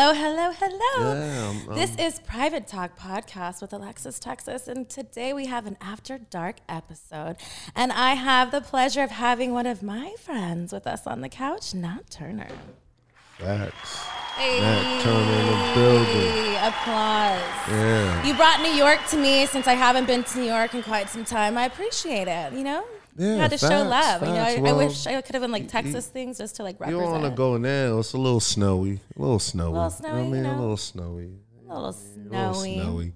Hello, hello, hello. Yeah, I'm- this is Private Talk Podcast with Alexis Texas, and today we have an After Dark episode. And I have the pleasure of having one of my friends with us on the couch, Nat Turner. Facts. Hey, Nat Turner in the building. Applause. Yeah. You brought New York to me since I haven't been to New York in quite some time. I appreciate it, you know? Yeah, you had to show facts, love. You know, facts. I, I wish I could have been like Texas things just to like You represent. don't want to go now. It's a little snowy. A little snowy. A little You know snowy, I mean? you know. A little snowy. a little A little snowy. snowy.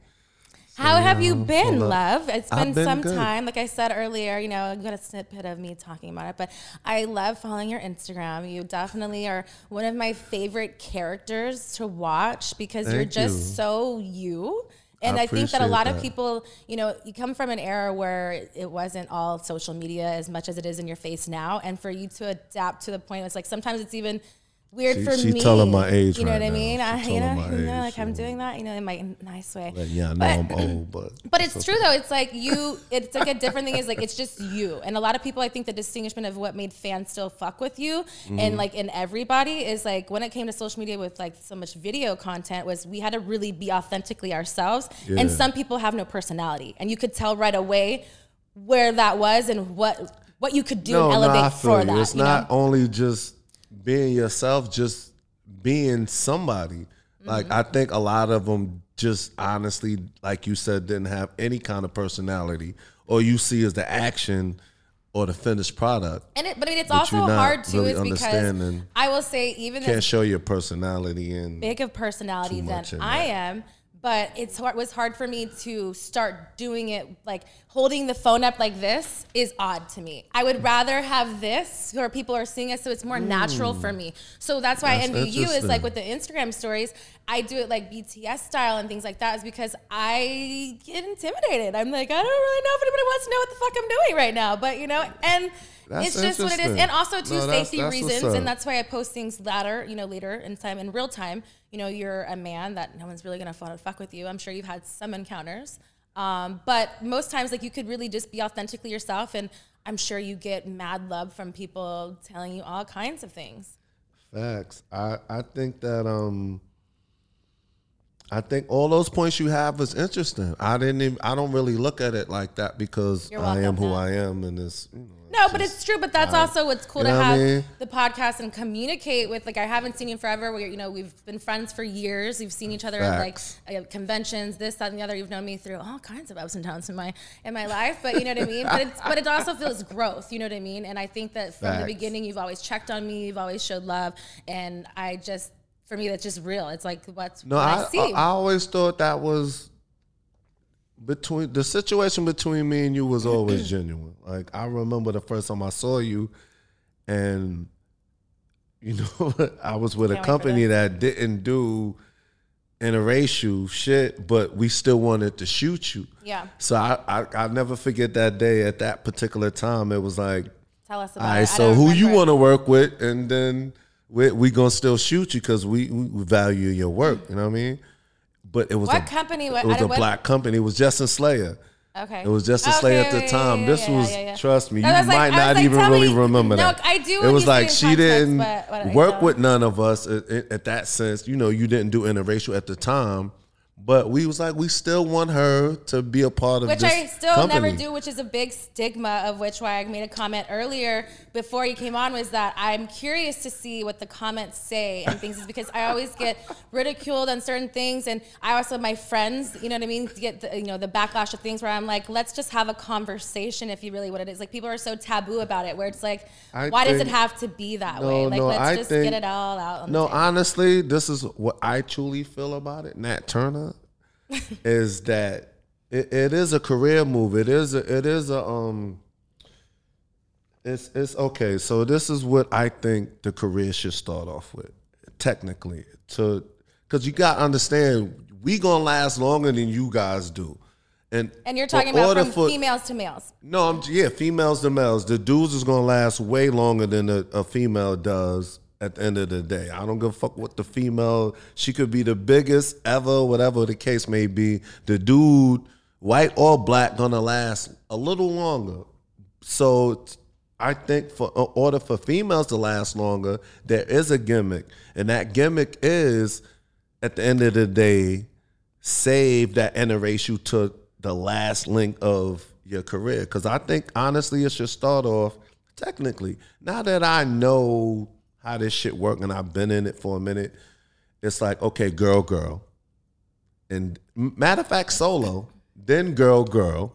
How have you yeah, been, love? It's been, been some good. time. Like I said earlier, you know, I got a snippet of me talking about it, but I love following your Instagram. You definitely are one of my favorite characters to watch because you're just you. so you. And I I, think that a lot of people, you know, you come from an era where it wasn't all social media as much as it is in your face now. And for you to adapt to the point, it's like sometimes it's even weird She- for she me. telling my age You know right what I mean? I, you know, you know, like I'm doing that, you know, in my nice way. But yeah, I know But- I'm old, but but it's true though. It's like you. It's like a different thing. Is like it's just you. And a lot of people, I think, the distinguishment of what made fans still fuck with you, Mm-hmm. and like in everybody, is like when it came to social media with like so much video content, was we had to really be authentically ourselves. And some people have no personality, and you could tell right away where that was and what what you could do and elevate feel for you. that. It's not know? only just being yourself, just being somebody. Like Mm-hmm. I think a lot of them just honestly, like you said, didn't have any kind of personality, or you see as the action or the finished product. And it, but it's also hard too, really is because. I will say even Can't show your personality and big of personality than I that. But it's hard, was hard for me to start doing it like holding the phone up like this is odd to me. I would rather have this where people are seeing us so it's more natural for me. So that's why I Hmm. Envy you is like with the Instagram stories, I do it like BTS style and things like that is because I get intimidated. I'm like, I don't really know if anybody wants to know what the fuck I'm doing right now. But you know, and That's it's just what it is. And also to No, safety that's what's reasons. And that's why I post things later, you know, later in time, in real time. You know, you're a man that no one's really gonna fuck fuck with you. I'm sure you've had some encounters. Um, but most times, like you could really just be authentically yourself, and I'm sure you get mad love from people telling you all kinds of things. Facts. I, I think that um I think all those points you have is interesting. I didn't even, I don't really look at it like that because I am who. I am and it's you know, No, but it's true. But that's also what's cool You to know I have mean? the podcast and communicate with. Like I haven't seen you in forever. We, you know, we've been friends for years. We've seen each other Facts. at like uh, conventions, this, that, and the other. You've known me through all kinds of ups and downs in my in my life. But you know what I mean. But it's but it also feels growth. You know what I mean. And I think that from the beginning, you've always checked on me. You've always showed love, and I just. For me, that's just real. It's like what's No, what I, I, see. I, I always thought that was between the situation between me and you was always genuine. Like I remember the first time I saw you, and you know I was with Can't a company that didn't do interracial shit, but we still wanted to shoot you. yeah. So I I I never forget that day at that particular time. It was like, Tell us about all it. right, so don't who you want to work with, and then we we gonna still shoot you because we, we value your work. You know what I mean? But it was What a, company? It was a what- black company. It was Justin Slayer. Okay. It was Justin Slayer at the Okay, time. yeah, this yeah, was trust me, you was like- might not like, even really me- remember no, that. I do It was like she context, didn't what work with none of us at- at that sense. You know, you didn't do interracial at the time. But we was like, we still want her to be a part of which this I still company. never do, which is a big stigma of which why I made a comment earlier before you came on was that I'm curious to see what the comments say and things is because I always get ridiculed on certain things and I also my friends, you know what I mean, get the, you know the backlash of things where I'm like, let's just have a conversation if you really what it is. Like people are so taboo about it where it's like, I why does it have to be that No, way? Like no, let's I just think- get it all out. No, honestly, this is what I truly feel about it. Nat Turner is that it, it is a career move. It is a, it is a um. It's it's okay. So this is what I think the career should start off with. Technically, to because you got to understand, we gonna last longer than you guys do, And And you're talking about from for- females to males. No, I'm yeah, females to males. The dudes is gonna last way longer than a, a female does at the end of the day. I don't give a fuck what the female. She could be the biggest ever, whatever the case may be. The dude, white or black, gonna last a little longer. So I think for in order for females to last longer, there is a gimmick, and that gimmick is at the end of the day, save that interracial to the last link of your career. Because I think honestly, it should start off technically. Now that I know how this shit work and I've been in it for a minute, it's like okay, girl, girl, and matter of fact, solo, then girl, girl.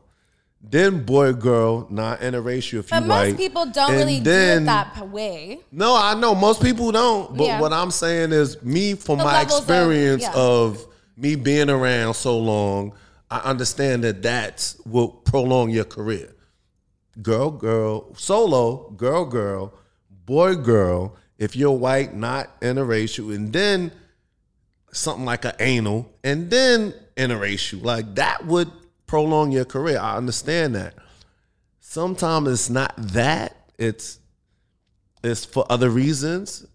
Then boy, girl, not interracial if But you most like. people don't And really do it that way. no, I know most people don't. But Yeah. what I'm saying is, me from The my levels of- experience yeah. of me being around so long, I understand that that will prolong your career. Girl, girl, solo, girl, girl, boy, girl. If you're white, not interracial, and then something like an anal, and then interracial, like that would prolong your career. I understand that. Sometimes it's not that. It's it's for other reasons.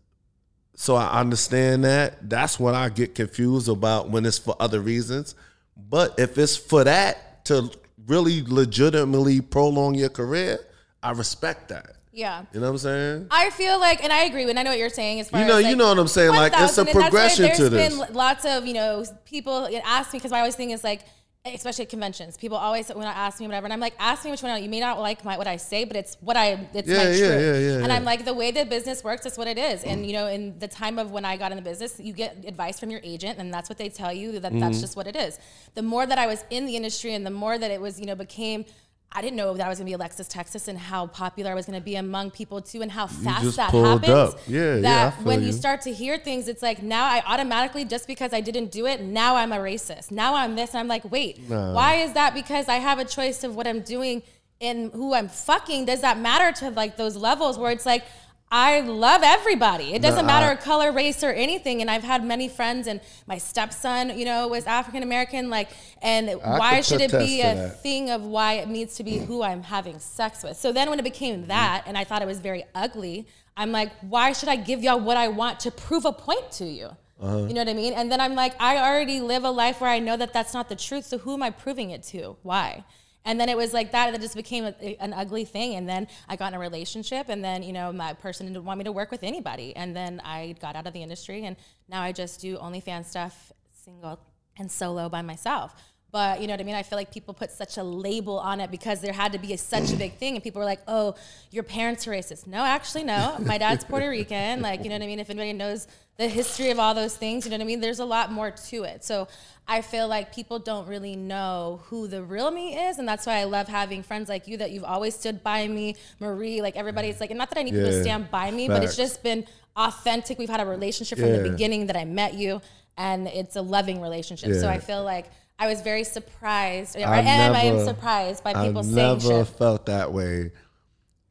So I understand that. That's what I get confused about when it's for other reasons. But if it's for that to really legitimately prolong your career, I respect that. Yeah. You know what I'm saying? I feel like, and I agree, and I know what you're saying. As far You know- as you know what I'm saying, like, it's a 1,000, and that's why progression to there's this. been lots of you know people ask me because my always thing is like, especially at conventions, people always when I ask me whatever, and I'm like, ask me which one. You may not like my, what I say, but it's what I, it's Yeah, my yeah, truth. yeah, yeah, and yeah. I'm like, the way that business works, is what it is. And you know, in the time of when I got in the business, you get advice from your agent, and that's what they tell you. That Mm-hmm. that's just what it is. The more that I was in the industry, and the more that it was, you know, became. I didn't know that I was going to be Alexis Texas and how popular I was going to be among people too, and how fast just that happens. up. Yeah, yeah, that feel when you you. start to hear things, it's like now I automatically just because I didn't do it, now I'm a racist. Now I'm this, and I'm like, wait, why is that? Because I have a choice of what I'm doing and who I'm fucking. Does that matter to like those levels where it's like? I love everybody. It doesn't No, matter I- color, race, or anything. And I've had many friends, and my stepson, you know, was African American. Like, and why should it be a that. thing of why it needs to be who I'm having sex with. So then when it became that, and I thought it was very ugly, I'm like, why should I give y'all what I want to prove a point to you? Uh-huh. You know what I mean? And then I'm like, I already live a life where I know that that's not the truth. So who am I proving it to? Why? And then it was like that. That just became a, an ugly thing. And then I got in a relationship, and then you know my person didn't want me to work with anybody. And then I got out of the industry, and now I just do OnlyFans stuff, single and solo by myself. But you know what I mean? I feel like people put such a label on it because there had to be a, such a big thing, and people were like, "Oh, your parents are racist." No, actually, no. My dad's Puerto Rican. Like, you know what I mean? If anybody knows the history of all those things, you know what I mean? There's a lot more to it. So I feel like people don't really know who the real me is, and that's why I love having friends like you that you've always stood by me, Marie. Like everybody's like, and not that I need people to stand by me, but it's just been authentic. We've had a relationship from the beginning that I met you, and it's a loving relationship. So I feel like I was very surprised, I I've am. I am surprised by people saying never shit. felt that way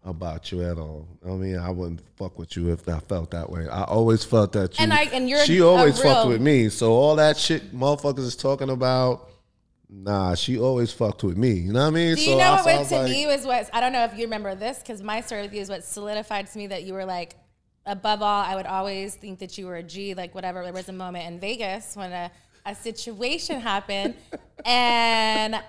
about you at all. I mean, I wouldn't fuck with you if I felt that way. I always felt that you. And I- and you're she always fucked with me. So all that shit motherfuckers is talking about. Nah, she always fucked with me. You know what I mean? Do so you know I- what I went to like, me was what I don't know if you remember this because my story with you is what solidified to me that you were like above all I would always think that you were a G like whatever there was a moment in Vegas when a, a situation happened and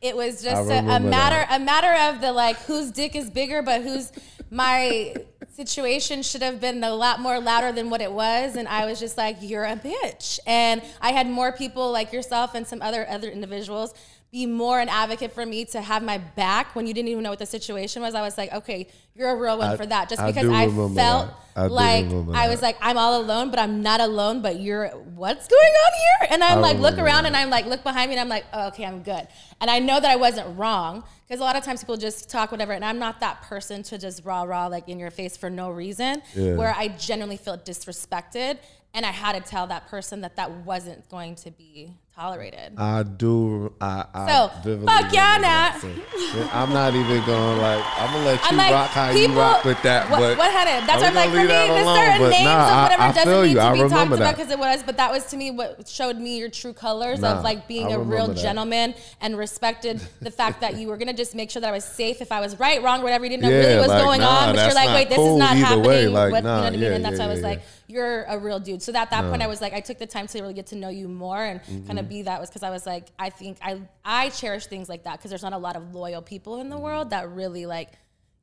it was just a, a matter that. a matter of the like whose dick is bigger but whose my situation should have been a lot more louder than what it was and I was just like you're a bitch and I had more people like yourself and some other other individuals be more an advocate for me to have my back when you didn't even know what the situation was I was like okay you're a real one I- for that just I because I felt. I like I that. was like I'm all alone but I'm not alone but you're what's going on here and I'm like look around that. and I'm like look behind me and I'm like oh, okay I'm good and I know that I wasn't wrong because a lot of times people just talk whatever and I'm not that person to just rah rah like in your face for no reason Yeah. where I genuinely feel disrespected and I had to tell that person that that wasn't going to be tolerated. I do. I, I So, fuck that. So, I'm not even going like. I'm gonna let you like, rock how people, you rock with that. What, but what had it? That's what I'm like. For me, leave that the alone? certain names nah, of whatever I doesn't need you. to I be talked remember about because it was. But that was to me what showed me your true colors Nah, of like being a real that. gentleman and respected the fact that you were gonna just make sure that I was safe if I was right, wrong, whatever you didn't know Yeah, really was like, going nah, on. But you're like, wait, this is not happening. what, you know what I mean? And that's why I was like. You're a real dude. So at that point, I was like, I took the time to really get to know you more and kind Mm-hmm. of be that was because I was like, I think I I cherish things like that because there's not a lot of loyal people in the world that really like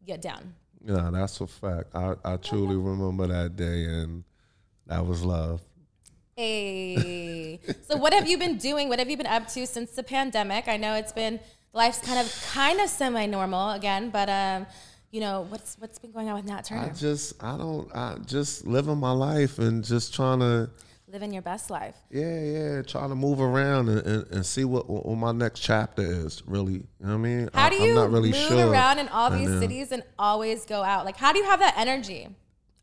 get down. Yeah, that's a fact. I, I truly remember that day, and that was love. Hey. so what have you been doing? What have you been up to since the pandemic? I know it's been life's kind of kind of semi-normal again, but um, you know, what's what's been going on with Nat Turner? I just, I don't, I just living my life and just trying to, Living your best life. yeah, yeah, trying to move around and, and, and see what, what my next chapter is. Really, you know what I mean? How I, do I'm you not really move sure around in all these cities and always go out? Like how do you have that energy?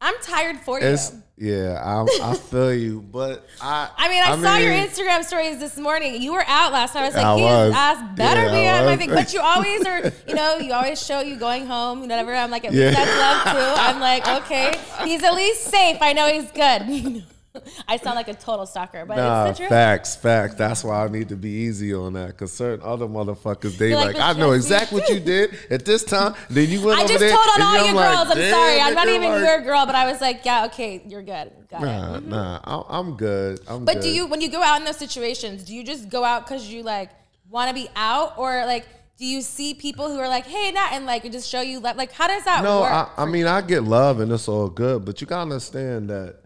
I'm tired for you. Yeah, I, I feel you, but I. I mean, I, saw your Instagram stories this morning. You were out last night. I was like, I was. ass better Yeah, be I on my thing. But you always are, you know, you always show you going home, You know, whatever. I'm like, at Yeah. least that's love too. I'm like, okay, he's at least safe. I know he's good. I sound like a total stalker, but Nah, it's the truth. facts, facts. That's why I need to be easy on that. Cause certain other motherfuckers, they like, like, I know exactly what you did at this time. Then you went I over just there. told on all I'm you like, girls. I'm sorry. I'm not even like, your girl, but I was like, yeah, okay, you're good. Got it. Nah, mm-hmm. nah, I- I'm good. I'm good. But good. do you, when you go out in those situations, do you just go out because you like want to be out, or like do you see people who are like, hey, Nat, and like just show you love? Like, how does that No, work? I, I mean I get love and it's all good, but you gotta understand that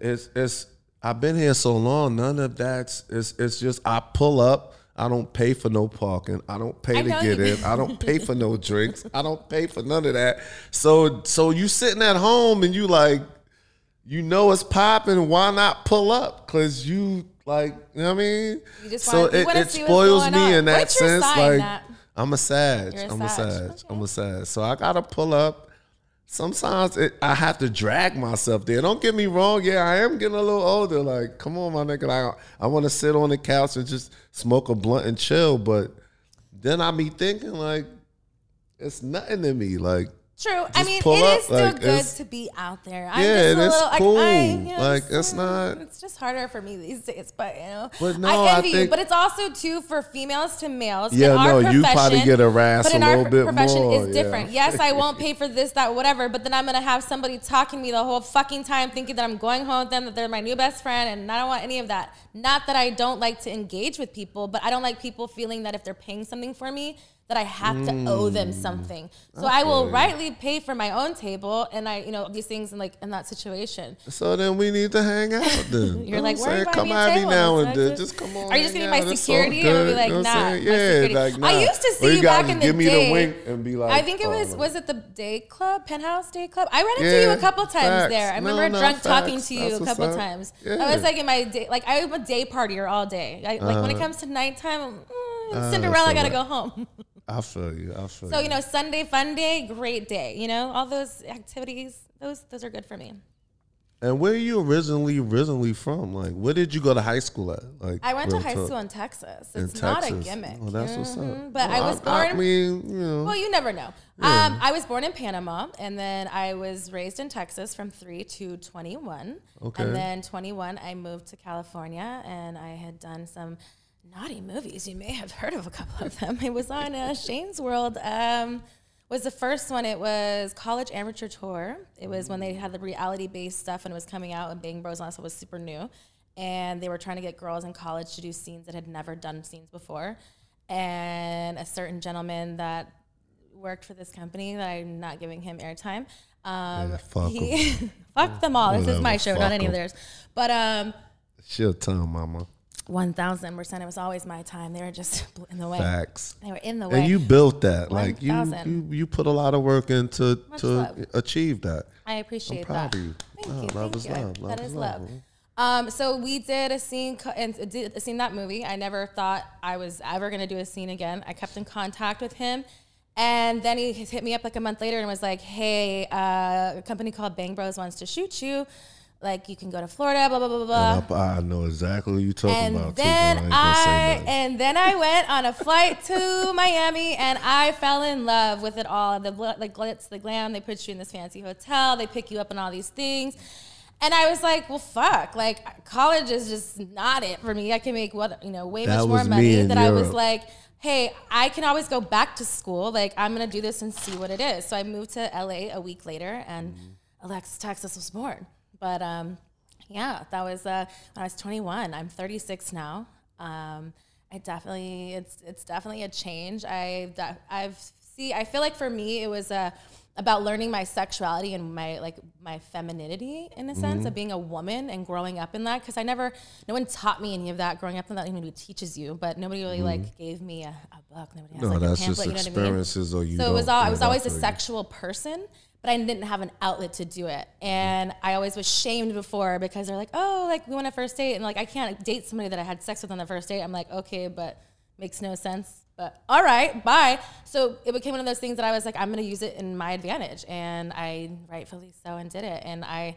it's it's. I've been here so long. None of that's. It's it's just I pull up. I don't pay for no parking. I don't pay I to get in. I don't pay for no drinks. I don't pay for none of that. So so you sitting at home and you like, you know it's popping. Why not pull up? Cause you like, you know what I mean. You just so it, it see what's spoils going me on. in that What's your sense. like Nat? I'm a Sag. You're a I'm a Sag. I'm a Sag. So I gotta pull up. Sometimes it, I have to drag myself there. Don't get me wrong. Yeah, I am getting a little older. Like, come on, my nigga. Like, I want to sit on the couch and just smoke a blunt and chill. But then I be thinking like, it's nothing to me. Like, True. I mean, it up, is still like, good to be out there. I'm Yeah, just a little, like, cool. I, you know, Like, just, it's not- It's just harder for me these days, but you know, But no, I I envy you. think- But it's also too for females to males. Yeah, no, you probably get harassed but in a our bit profession more, is yeah. different. Yes, I won't pay for this, that, whatever. But then I'm gonna have somebody talking to me the whole fucking time, thinking that I'm going home with them, that they're my new best friend, and I don't want any of that. Not that I don't like to engage with people, but I don't like people feeling that if they're paying something for me, that I have to owe them Mm. something. So I will rightly pay for my own table, and I, you know, these things in like in that situation. so then we need to hang out. Then You're like, what where are I'm you saying? come me at me now and like then. Just come on. Are you just gonna be my security? all And be like, You know nah, I'm my saying? Yeah, like, I used to see you back in the give me day. the wink and be like, I think it oh, was no. was it the day club, penthouse day club? I ran into you a couple times facts. there. I remember no, drunk talking to you That's a couple up. times. Yeah. I was like in my day, like I'm a day partier all day. I, like when it Uh-huh. comes to nighttime, mm, Uh, Cinderella so gotta go home. I feel you. I feel so you know, Sunday fun day, great day. You know, all those activities, those those are good for me. And where you originally originally from? Like, where did you go to high school at? Like, I went to high talk. school in Texas. In It's not a gimmick. Oh, that's what's Mhm. up. But I Well, was born. I mean, you know. Well, you never know. Um, I was born in Panama, and then I was raised in Texas from three to twenty-one. Okay. And then twenty-one, I moved to California, and I had done some naughty movies. You may have heard of a couple of them. It was on uh, Shane's World. Um, was the first one. It was College Amateur Tour. It was when they had the reality-based stuff, and it was coming out, and Bang Bros and all that stuff was super new. And they were trying to get girls in college to do scenes that had never done scenes before. And a certain gentleman that worked for this company that I'm not giving him airtime. Um, Yeah, fuck he, fuck them all. This is my show, not any of theirs. But um, It's your time, mama. One thousand percent, it was always my time. They were just in the way. Facts. They were in the way. And you built that. Like you, you, you put a lot of work into Much to love. achieve that. I appreciate I'm proud that. of you. Thank Oh, you. love thank is you. love. Love That is love, love. Um, so we did a scene and did a scene that movie. I never thought I was ever gonna do a scene again. I kept in contact with him, and then he hit me up like a month later and was like, "Hey, uh, a company called Bang Bros wants to shoot you. Like you can go to Florida, blah blah blah blah. blah. I, know exactly what you're talking And about. then but I, ain't gonna say I and then I went on a flight to Miami and I fell in love with it all. The the glitz, the glam. They put you in this fancy hotel. They pick you up on all these things. And I was like, well, fuck. Like college is just not it for me. I can make what you know way That much more money. That I was like, hey, I can always go back to school. Like I'm gonna do this and see what it is. So I moved to LA a week later, and Mm-hmm. Alexis Texas was born. But um, yeah, that was uh, when I was 21. I'm 36 now. Um, I definitely, it's it's definitely a change. I I've see. I feel like for me, it was uh, about learning my sexuality and my like my femininity in a sense Mm-hmm. of being a woman and growing up in that because I never, no one taught me any of that growing up in that. Nobody teaches you, but nobody really like gave me a, a book. Nobody has Mm-hmm. no, like that's a just. You know what I mean? experiences, or you. So it was all I was always a sexual person, but I didn't have an outlet to do it. And I always was shamed before because they're like, "Oh, like we went on a first date and like I can't date somebody that I had sex with on the first date." I'm like, "Okay, but makes no sense." But all right, bye. So it became one of those things that I was like, I'm going to use it in my advantage, and I rightfully so and did it. And I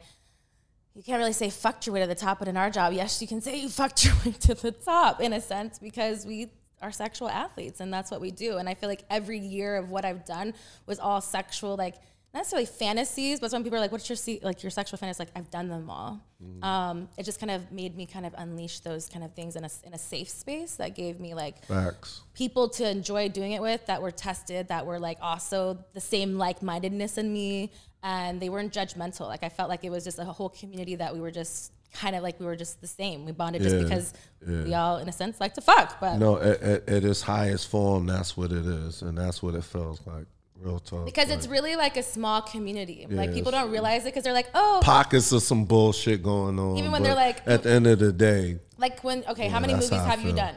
you can't really say fucked your way to the top, but in our job, yes, you can say you fucked your way to the top in a sense because we are sexual athletes and that's what we do. And I feel like every year of what I've done was all sexual, like not necessarily fantasies, but when people are like, "What's your se- like your sexual fantasy?" Like I've done them all. Um, it just kind of made me kind of unleash those kind of things in a in a safe space that gave me like Facts. people to enjoy doing it with that were tested that were like also the same like-mindedness in me and they weren't judgmental like i felt like it was just a whole community that we were just kind of like we were just the same we bonded just Yeah, because we all in a sense like to fuck but No, at, at, at its highest form, that's what it is, and that's what it feels like. Real talk. because it's really like a small community like people don't realize it because they're like oh pockets of some bullshit going on. Even when they're like- at the end of the day, like when okay how many movies how have you done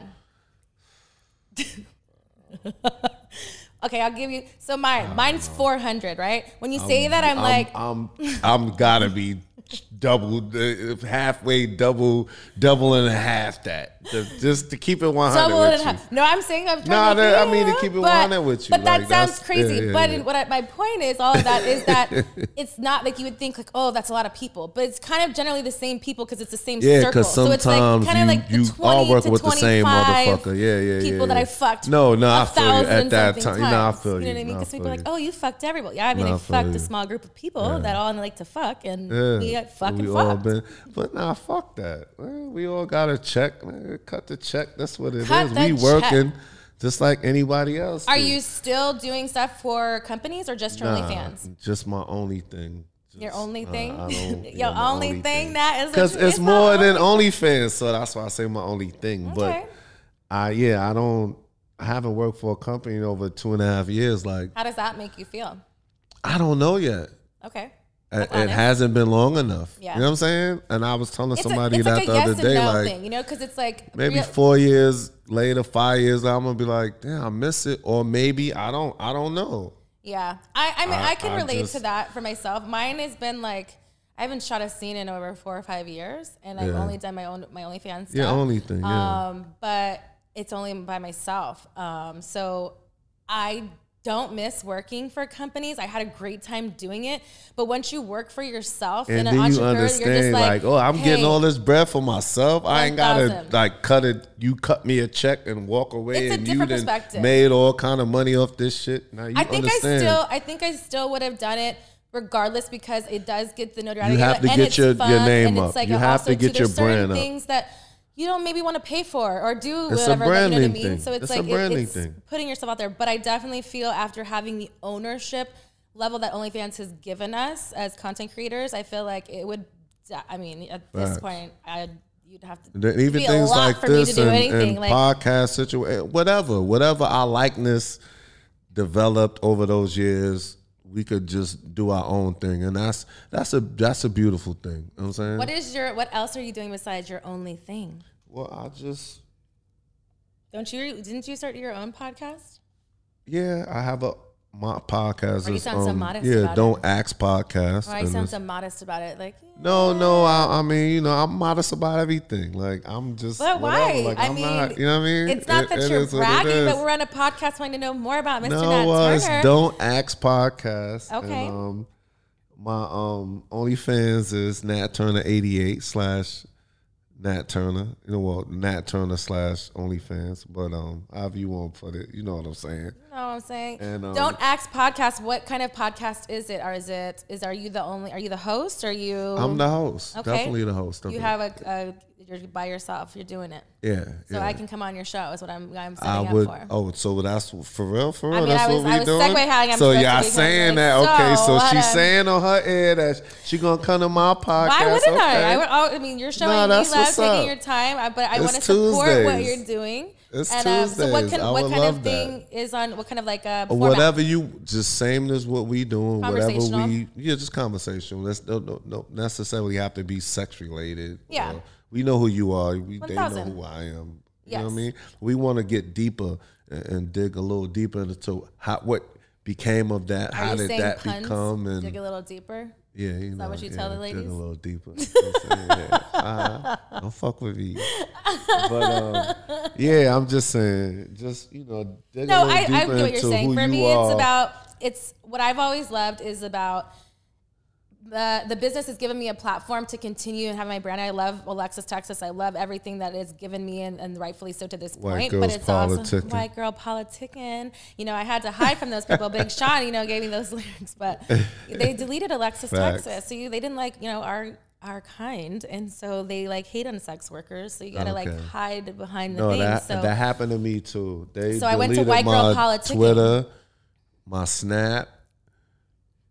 okay i'll give you so mine mine's 400 right when you say that i'm, like I'm, I'm gotta be double, uh, halfway, double, double and a half that, To- just to keep it 100 double with and you. half. No, I'm saying I'm trying Nah, to. that- I mean to keep it but- 100 with you, But that like, sounds crazy. yeah, yeah, but yeah. what I, my point is, all of that is that it's not like you would think like, oh, that's a lot of people, but it's kind of generally the same people because it's the same Yeah, circle. because so it's like sometimes kind of like the you, all work with the same motherfucker. Yeah, yeah, yeah. People that. I fucked. No, no, I feel you. At that time, you know, I feel You know what I mean? Because people are like, oh, you fucked everybody. Yeah, I mean, No, I fucked a small group of people that all like to fuck, and we got fucking we all fucked. been, but nah, fuck that. Man, we all got a check. Man. Cut the check. That's what it is. Cut the We working check. just like anybody else. Are do. you still doing stuff for companies or just your Nah, OnlyFans? Just my only thing. Your only uh, thing? Don't- Your my only thing? That is because it's it's more not than only- OnlyFans. So that's why I say my only thing. Okay. But I yeah, I don't. I haven't worked for a company in over two and a half years. Like How does that make you feel? I don't know yet. Okay. It, it hasn't been long enough. Yeah. You know what I'm saying? And I was telling It's, somebody a, that like the yes other and day, no like thing, you know, because it's like maybe real- four years later, five years later, I'm gonna be like, damn, I miss it, or maybe I don't. I don't know. Yeah, I, I mean, I, I- can I relate just- to that for myself. Mine has been like I haven't shot a scene in over four or five years, and I've Yeah. only done my own my OnlyFans. Yeah, stuff. only thing. Yeah. Um, but it's only by myself. Um, so I don't miss working for companies. I had a great time doing it. But once you work for yourself and an you entrepreneur, you're just like, like, oh, I'm getting all this bread for myself. I ain't gotta 1,000. like cut it. You cut me a check and walk away, It's a and you done perspective. made all kind of money off this shit. Now you I think understand. I still, I think I still would have done it regardless because it does get the notoriety. You have to get your- your name and up. It's like You have to get your brand up. Things that you don't maybe want to pay for or do It's a whatever. like, you know what I mean? thing. So it's, It's like it- it's thing. putting yourself out there. But I definitely feel after having the ownership level that OnlyFans has given us as content creators, I feel like it would. I mean, at this point, I you'd have to even things like for me this to do and, anything. and like podcast situation, eh, whatever, whatever our likeness developed over those years, we could just do our own thing, and that's that's a that's a beautiful thing. You know what I'm saying? what is your what else are you doing besides your only thing? well, I just Don't you didn't you start your own podcast? yeah, I have a my podcast. Or you is, sound so um, modest yeah, about don't ask podcast. Or I and sound it's- so modest about it. Like No, no, I, I mean, you know, I'm modest about everything. Like, I'm just. But why? whatever. Like, I I'm mean, not, you know what I mean? It's not It- that it you're is what it bragging, but is. we're on a podcast wanting to know more about Mr. No, Nat uh, it's Turner. Don't Ask Podcast. Okay. And, um, my um OnlyFans is Nat Turner eighty eight slash Nat Turner. You know well Nat Turner slash OnlyFans, but um however you want to put it, you know what I'm saying. You know what I'm saying? And, um, Don't ask podcast. What kind of podcast is it? Or is it? Is are you the only? Are you the host? Are you? I'm the host, Okay. definitely the host. of You have a, a. You're by yourself. You're doing it. yeah. So yeah. I can come on your show. Is what I'm. I'm I would. up for. Oh, so that's for real, for real. mean, that's I was- what I we was doing. segue how I'm so y'all saying like, that? Okay, so so she's saying on her ear that she gonna come to my podcast. Why wouldn't okay. I? I, would, I mean, you're showing No, me love, what's taking up. your time, I- but I want to support what you're doing. It's and, um, so what Tuesdays. kind, I what kind of thing is on? What kind of like a format? whatever you just same as what we doing, whatever we yeah, just conversational. Let's don't, don't, don't necessarily have to be sex related. Yeah. or- we know who you are. We they know who I am. You know what I mean? We want to get deeper and, and dig a little deeper into how what became of that. Are how did that puns? become? And dig a little deeper. yeah, you know, that what you yeah, tell the ladies? dig a little deeper. You know I'm yeah. Uh-huh. Don't fuck with me. But um, yeah, I'm just saying, just you know, dig a No, little I, I deeper get what you're saying. For me, are. it's about it's what I've always loved is about the the business has given me a platform to continue and have my brand. I love Alexis Texas. I love everything that it's given me, and, and rightfully so to this White point. but it's also politicking. white girl politicking. You know, I had to hide from those people. Big Sean, you know, gave me those lyrics, but they deleted Alexis Facts. Texas. So you, they didn't like you know our our kind, and so they like hate on sex workers. So you got to like hide behind the No, things. that so that happened to me too. They So I went to White Girl Politicking. Twitter, my Snap,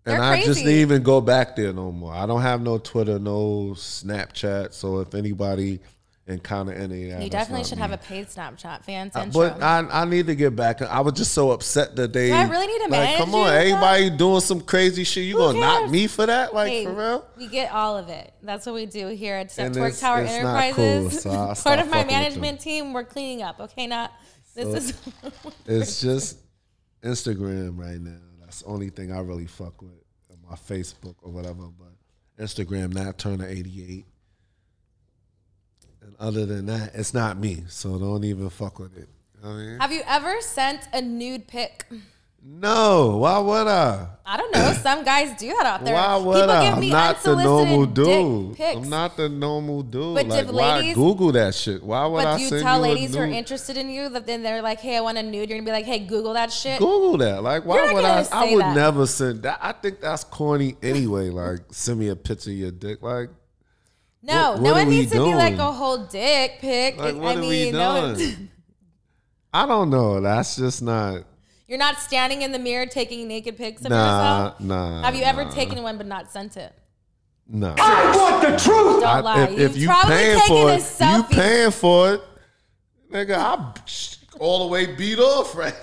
and I just didn't even go back there no more. I don't have no Twitter, no Snapchat. So if anybody encounter any, of that, you definitely should me. have a paid Snapchat fan Uh. But I, I need to get back. I was just so upset that they. Do I really need to like, Come on, with that? everybody doing some crazy shit. You Who gonna knock me for that? Like Hey, for real? We get all of it. That's what we do here at Twerk it's- Tower it's Enterprises. cool, so Part of my management team, we're cleaning up. Okay, not this is. It's just Instagram right now. That's the only thing I really fuck with. On my Facebook or whatever, but Instagram Nat Turner eighty eight. And other than that, it's not me. So don't even fuck with it. I mean? Have you ever sent a nude pic? No, why would I? I don't know. Some guys do that out there. Why would People I? give I'm not the normal dude. I'm not the normal dude. But like, if why ladies- Google that shit? Why would But I do you tell you ladies who are interested in you that then they're like, "Hey, I want a nude." You're gonna be like, "Hey, Google that shit." Google that. Like, why would I? I would that. never send that. I think that's corny anyway. Like, send me a picture of your dick. Like, no, what- no what one we needs to be like a whole dick pic. like what I are mean, we no, doing? I don't know. That's just not. You're not standing in the mirror taking naked pics of Nah, yourself. nah. Have you ever nah, taken one but not sent it? Nah. I want the truth. Don't I- lie. if, if You've you probably paying taken for a it, you selfie. paying for it, nigga. I all the way beat off, right?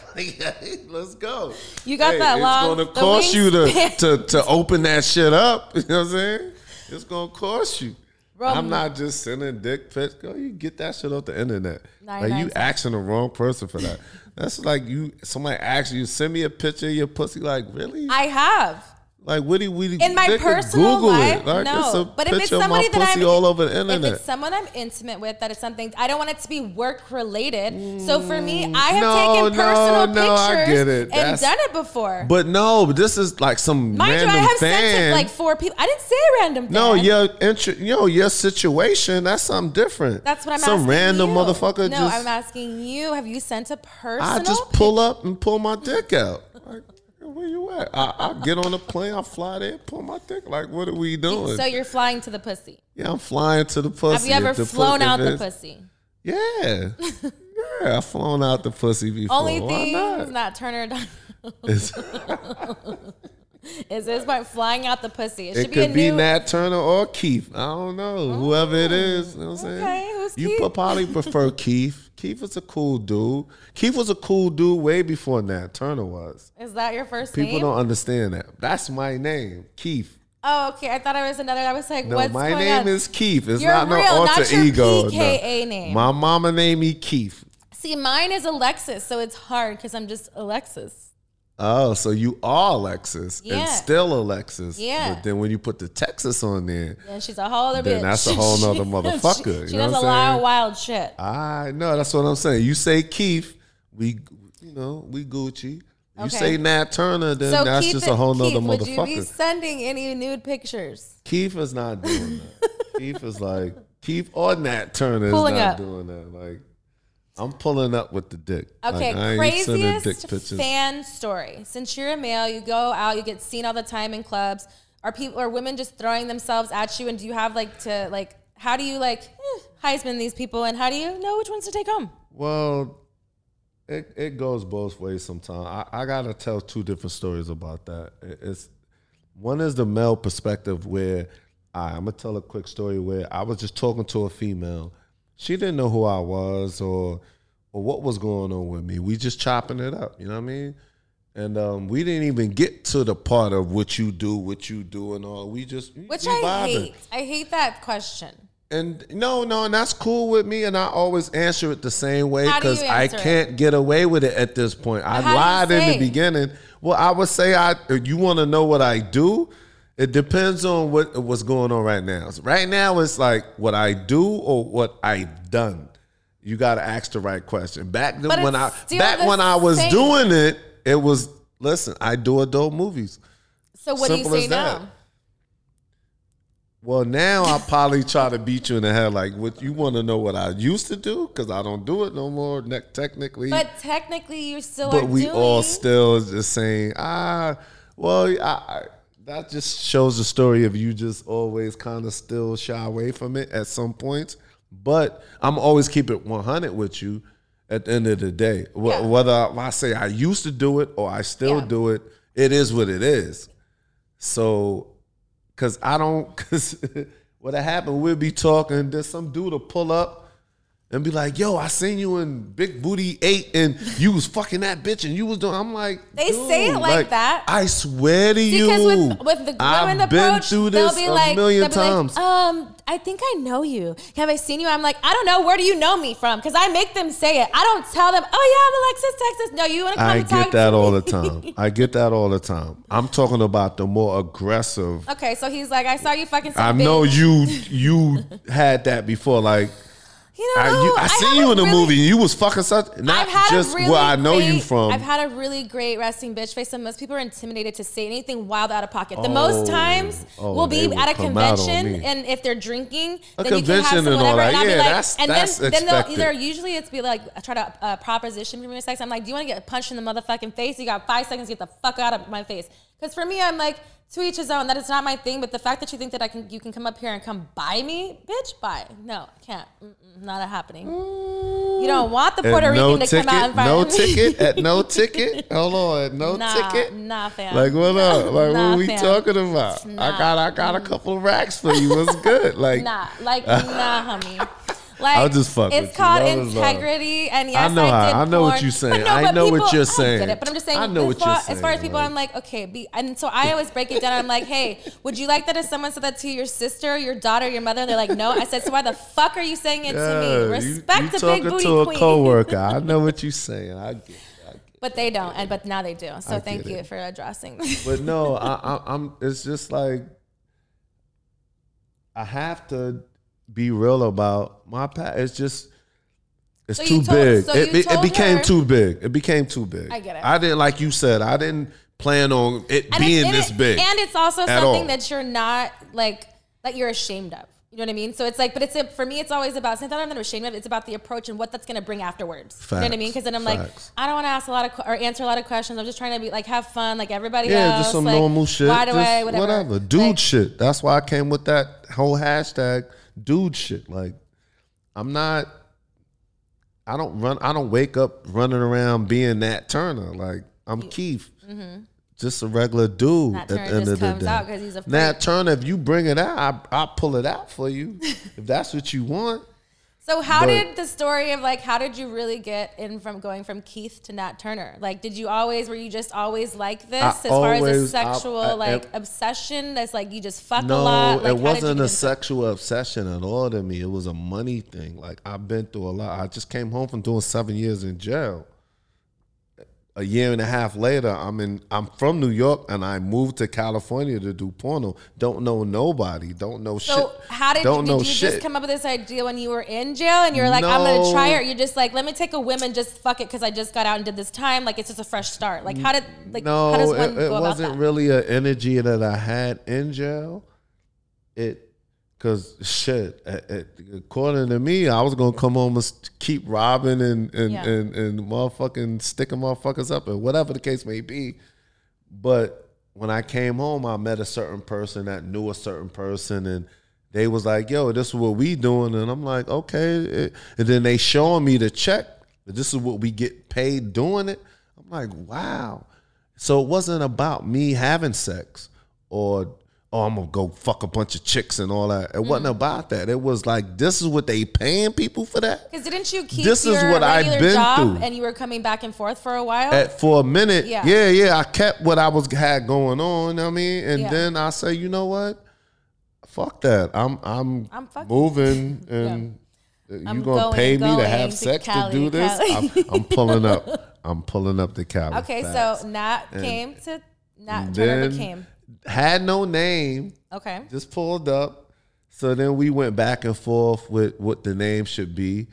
Let's go. You got that it's long- gonna cost you to, to to open that shit up. You know what I'm saying? It's gonna cost you. Bro, I'm not just sending dick pics. Go, you get that shit off the internet. Like 99 you cents. asking the wrong person for that. That's like you. Somebody asked you, send me a picture of your pussy. Like really? I have. Like what do we In my personal Google life, it. Like no. but if it's somebody that I'm all over the if internet. it's someone I'm intimate with, that is something I don't want it to be work related. So for me, mm. I have No, taken personal no, I pictures get it. and That's- done it before. But no, but this is like some Mind you, random I have fan. sent it like four people. I didn't say random. no, fan. your intro, you know, your situation. That's something different. That's what I'm asking. some random you. motherfucker No, just. I'm asking you. Have you sent a personal? I just pull up and pull my dick out. Where you at? I, I get on the plane. I fly there, pull my dick. Like, what are we doing? So you're flying to the pussy. yeah, I'm flying to the pussy. Have you ever flown out the pussy? Yeah, yeah, I've flown out the pussy before. Only Why thing not? is Nat Turner. It's- is this part flying out the pussy? It, It should be a could be new. Nat Turner or Keith. I don't know. Whoever it oh, is. You know what I'm saying? okay, who's you Keith? probably prefer Keith. Keith was a cool dude. Keith was a cool dude way before Nat Turner was. is that your first People name? People don't understand that. That's my name, Keith. Oh, okay. I thought I was another. I was like, No, what's my going name on? is Keith. It's Your not no real, alter not your ego. no. PKA name. My mama named me Keith. See, mine is Alexis, so it's hard because I'm just Alexis. Oh, so you are Alexis Yeah. and still Alexis. Yeah. But then when you put the Texas on there, And she's a whole other Then bitch. that's a whole nother motherfucker, She, you know does a I'm lot of wild shit. I know that's what I'm saying. You say Keith, we you know we Gucci. You Okay. say Nat Turner, then So that's Keith, just a whole nother Keith, would you be sending any nude pictures? Keith is not doing that. Keith is like Keith or Nat Turner is Pulling not up. doing that. Like I'm pulling up with the dick. Okay, like, sending dick craziest fan story. Since you're a male, you go out, you get seen all the time in clubs. Are people or women just throwing themselves at you? And do you have like to like? How do you like eh, Heisman these people? And how do you know which ones to take home? Well, it it goes both ways sometimes. I, I gotta tell two different stories about that. It- It's one is the male perspective where I, I'm gonna tell a quick story where I was just talking to a female. She didn't know who I was or or what was going on with me. We just chopping it up, you know what I mean? And um, we didn't even get to the part of what you do, what you do, and all. We just Which we I vibing. hate. I hate that question. And no, no, and that's cool with me. And I always answer it the same way How do you because I can't get away with it at this point. I How do you lied in the beginning. Well, I would say I. You want to know what I do? It depends on what what's going on right now. So right now, it's like what I do or what I've done. You got to ask the right question. Back then, when I back when I was same. doing it, it was listen. I do adult movies. So what do you Simple say that. now? Well, now I'll probably try to beat you in the head. Like, what you want to know what I used to do? Because I don't do it no more. Ne- technically, But technically, you still but we doing. all still just saying, ah, well, I, I, that just shows the story of you just always kind of still shy away from it at some points. But I'm always keep it 100 with you at the end of the day. Yeah. Whether I say I used to do it or I still Yeah. do it, it is what it is. So, cause I don't, cause what happened, we'll be talking, there's some dude will pull up and be like, yo, I seen you in Big Booty 8 and you was fucking that bitch and you was doing, I'm like, They say it dude, like that. I swear to you. Because with, with the women I've approach, been through this they'll be a like, million they'll be times. Like, um, I think I know you. Have I seen you? I'm like, I don't know. Where do you know me from? Because I make them say it. I don't tell them. Oh yeah, I'm Alexis Texas. No, you want to come I and talk get that to all the time. I get that all the time. I'm talking about the more aggressive. Okay, so he's like, I saw you fucking. I bitch. know you you had that before. Like You know, I, you, I, seen have you in the really- movie you was fucking such not I've had just a really where I know you great- from. I've had a really great resting bitch face, and most people are intimidated to say anything wild out of pocket. The most Oh. times Oh, we'll be at a come out on convention, and if they're drinking, A then you can have some and whatever. And be Yeah, like, that's- and that's then then they'll either usually it's be like I try to uh, proposition for me sex. I'm like, do you want to get punched in the motherfucking face? You got five seconds to get the fuck out of my face. Because for me, I'm like. To each his own. That is not my thing. But the fact that you think that I can, you can come up here and come buy me, bitch, buy. No, I can't. Mm-mm, not happening. You don't want the Puerto no Rican to ticket, come out and fight no me. ticket, at no ticket. Hold on, at no Nah, ticket. nah, fam. Like what up? Like Nah, what we fam. talking about? I got I got a couple of racks for you. What's good? Like Nah, like nah, homie. Like I'll just fuck It's called Love uh, integrity, and yes, I know how- did I know what you're saying. No, I know what people- you're I get saying. it, but I'm just saying. I know what as far, you're As far as people, like- I'm like, okay, be, and so I always break it down. I'm like, hey, would you like that if someone said that to your sister, your daughter, your mother? And they're like, no. I said, so why the fuck are you saying it to me? Respect you, the talking big booty to a queen. coworker. I know what you're saying. I get. it. I get it. But they don't, and but now they do. So I thank you for addressing. But no, I, I, I'm. It's just like I have to be real about my past. It's just it's So too told- big. so it, be- it became her- too big. It became too big. I get it. I didn't like you said. I didn't plan on it and being and this it- big. And it's also something all. that you're not like that you're ashamed of. You know what I mean? So it's like, but it's a, for me, it's always about. That I'm not ashamed of. It's about the approach and what that's going to bring afterwards. you know what I mean? Because then I'm like, I don't want to ask a lot of or answer a lot of questions. I'm just trying to be like have fun, like everybody yeah, else. just some like, normal shit. Why do just I whatever? Dude Like, shit. That's why I came with that whole hashtag dude shit. Like I'm not I don't run I don't wake up running around being Nat Turner. Like I'm Keith. Just a regular dude mm-hmm. Nat at the end just of the comes day. out he's a Nat. Turner, if you bring it out, I I'll pull it out for you. if that's what you want. So how But- did the story of like how did you really get in from going from Keith to Nat Turner? Like, did you always were you just always like this I as far as a always- I- sexual I- like obsession? That's like you just fuck a lot. Like, it how did you wasn't a sexual obsession at all to me. It was a money thing. Like I've been through a lot. I just came home from doing seven years in jail. A year and a half later, I'm in. I'm from New York, and I moved to California to do porno. Don't know nobody. Don't know So shit. So how did, don't did know you shit. just come up with this idea when you were in jail and you were like, I'm gonna try it? You're just like, let me take a whim and just fuck it because I just got out and did this time. Like it's just a fresh start. Like how did like no, how does it, one it go about wasn't really an energy that I had in jail. It, cause shit, it, it- according to me, I was gonna come home and keep robbing and and, Yeah. and and motherfucking sticking motherfuckers up and whatever the case may be. But when I came home, I met a certain person that knew a certain person and. They was like, "Yo, this is what we doing," and I'm like, "Okay." Eh, and then they showing me the check. This is what we get paid doing it. I'm like, "Wow." So it wasn't about me having sex or oh I'm gonna go fuck a bunch of chicks and all that. It wasn't mm. about that. It was like this is what they paying people for that. Because didn't you keep This is your what I've been job through. and you were coming back and forth for a while? At, for a minute, Yeah. yeah. yeah, I kept what I was had going on. I mean, and Yeah. then I say, you know what? Fuck that. I'm I'm, I'm moving and you I'm gonna going pay and me to have to sex Cali, to do this? I'm, I'm pulling up. I'm pulling up the Cali. okay, Facts. so Nat came to Nat And Turner became had no name. okay. just pulled up. So then we went back and forth with what the name should be.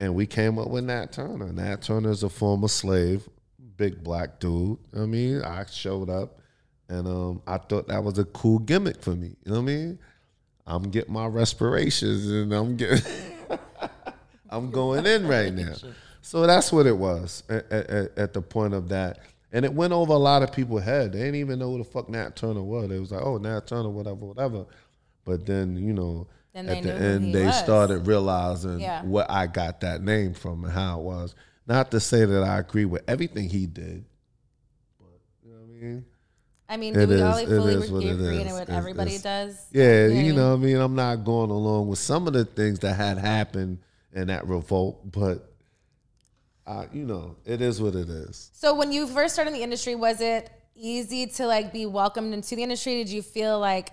And we came up with Nat Turner. Nat Turner is a former slave, big black dude. I mean, I showed up and um, I thought that was a cool gimmick for me. You know what I mean? I'm getting my respirations and I'm getting I'm going in right now. So that's what it was at, at, at the point of that. And it went over a lot of people's head. They didn't even know who the fuck Nat Turner was. They was like, oh, Nat Turner, whatever, whatever. But then, you know, Then at the end, they was. started realizing Yeah. what I got that name from and how it was. Not to say that I agree with everything he did, but you know what I mean? I mean, It do we all is- it fully is what it agree is. what It's- everybody it's- does? Yeah, You know you know what I mean? I'm not going along with some of the things that had happened in that revolt, but uh, you know, it is what it is. So when you first started in the industry, was it easy to like be welcomed into the industry? Did you feel like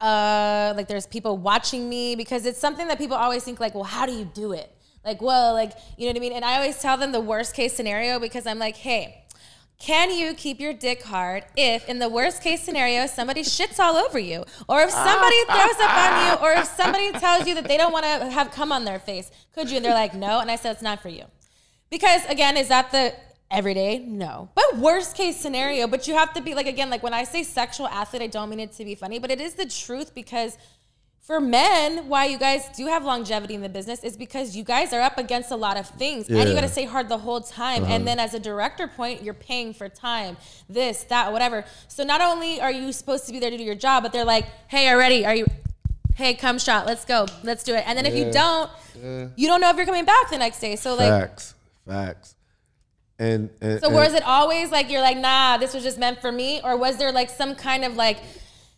uh like there's people watching me? Because it's something that people always think like, well, how do you do it? Like, well, like, you know what I mean? And I always tell them the worst case scenario because I'm like, hey, can you keep your dick hard if, in the worst case scenario, somebody shits all over you, or if somebody throws up on you, or if somebody tells you that they don't want to have cum on their face? Could you? And they're like, no. And I said, it's not for you. Because again, is that the everyday? No. But worst case scenario, but you have to be like again, like when I say sexual athlete, I don't mean it to be funny, but it is the truth because for men, why you guys do have longevity in the business is because you guys are up against a lot of things and you got to stay hard the whole time. And uh-huh. then as a director point, you're paying for time, this, that, whatever. So not only are you supposed to be there to do your job, but they're like, hey, already, are you, hey, come shot, let's go, let's do it. And then if you don't, you don't know if you're coming back the next day. So like, Facts, facts. And, and So and- was it always like you're like, nah, this was just meant for me, or was there like some kind of like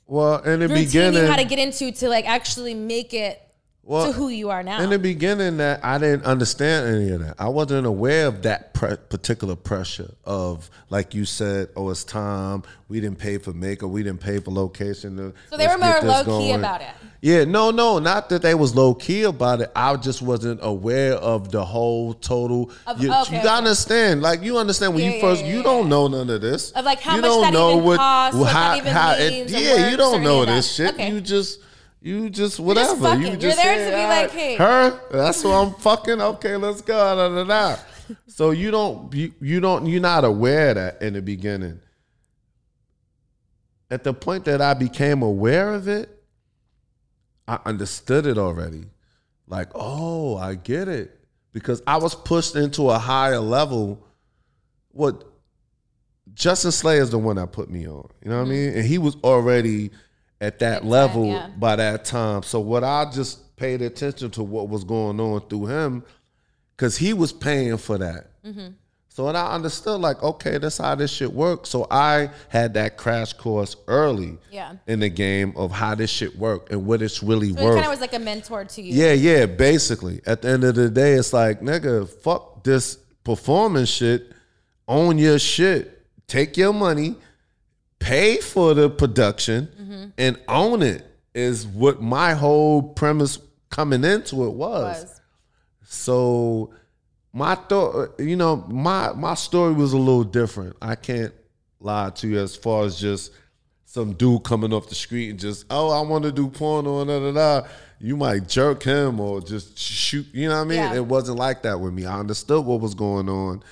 well in the beginning, you had to get into to like actually make it well, to who you are now? In the beginning, that I didn't understand any of that. I wasn't aware of that pre- particular pressure of, like you said, oh, it's time. We didn't pay for makeup. We didn't pay for location. so they were more low key about it. Yeah, no, no, not that they was low key about it. I just wasn't aware of the whole total. Of- you, okay, you gotta okay. understand, like you understand when Yeah, you first, yeah, you yeah. don't know none of this. Of, like, how you much don't that know even what, costs, what how, that even how means, it, yeah, you don't know this shit. Okay. You just, you just whatever. just fucking. You You're just there say, to be "All like, hey." her. That's who I'm fucking. Okay, let's go. Da, da, da. So you don't, you, you don't, you're not aware of that in the beginning. At the point that I became aware of it, I understood it already. Like, oh, I get it. Because I was pushed into a higher level. What Justin Slayer is the one that put me on. You know what I mm-hmm. mean? And he was already at that Big time, level yeah. by that time. So what I just paid attention to what was going on through him, because he was paying for that. Mm-hmm. So and I understood, like, okay, that's how this shit works. So I had that crash course early Yeah. in the game of how this shit worked and what it's really So it worth. kind of was like a mentor to you. yeah, yeah, basically. At the end of the day, it's like, nigga, fuck this performance shit. Own your shit. Take your money, pay for the production, Mm-hmm. and own it is what my whole premise coming into it was. Was. So my thought, you know, my my story was a little different. I can't lie to you as far as just some dude coming off the street and just, oh, I want to do porno and da da da. You might jerk him or just shoot. You know what I mean? Yeah. It wasn't like that with me. I understood what was going on,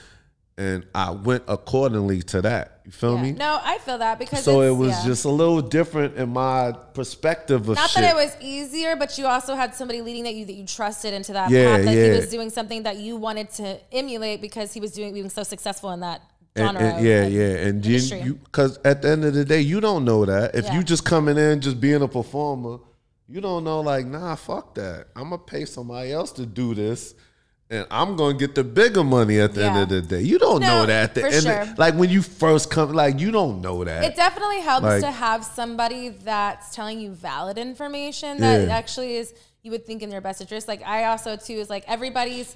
and I went accordingly to that. You feel Yeah. me? No, I feel that because so it was yeah. just a little different in my perspective of not shit. that it was easier, but you also had somebody leading that you that you trusted into that Yeah, path that yeah. he was doing something that you wanted to emulate because he was doing being so successful in that And- genre. and- yeah, like, yeah, and industry. you, because at the end of the day, you don't know that. If you just coming in, just being a performer, you don't know. Like, nah, fuck that. I'm gonna pay somebody else to do this, and I'm gonna get the bigger money at the end of the day. You don't No, know that. At the end, sure. of, like when you first come, like you don't know that. It definitely helps Like- to have somebody that's telling you valid information that Yeah. actually is you would think in their best interest. Like I also too is like everybody's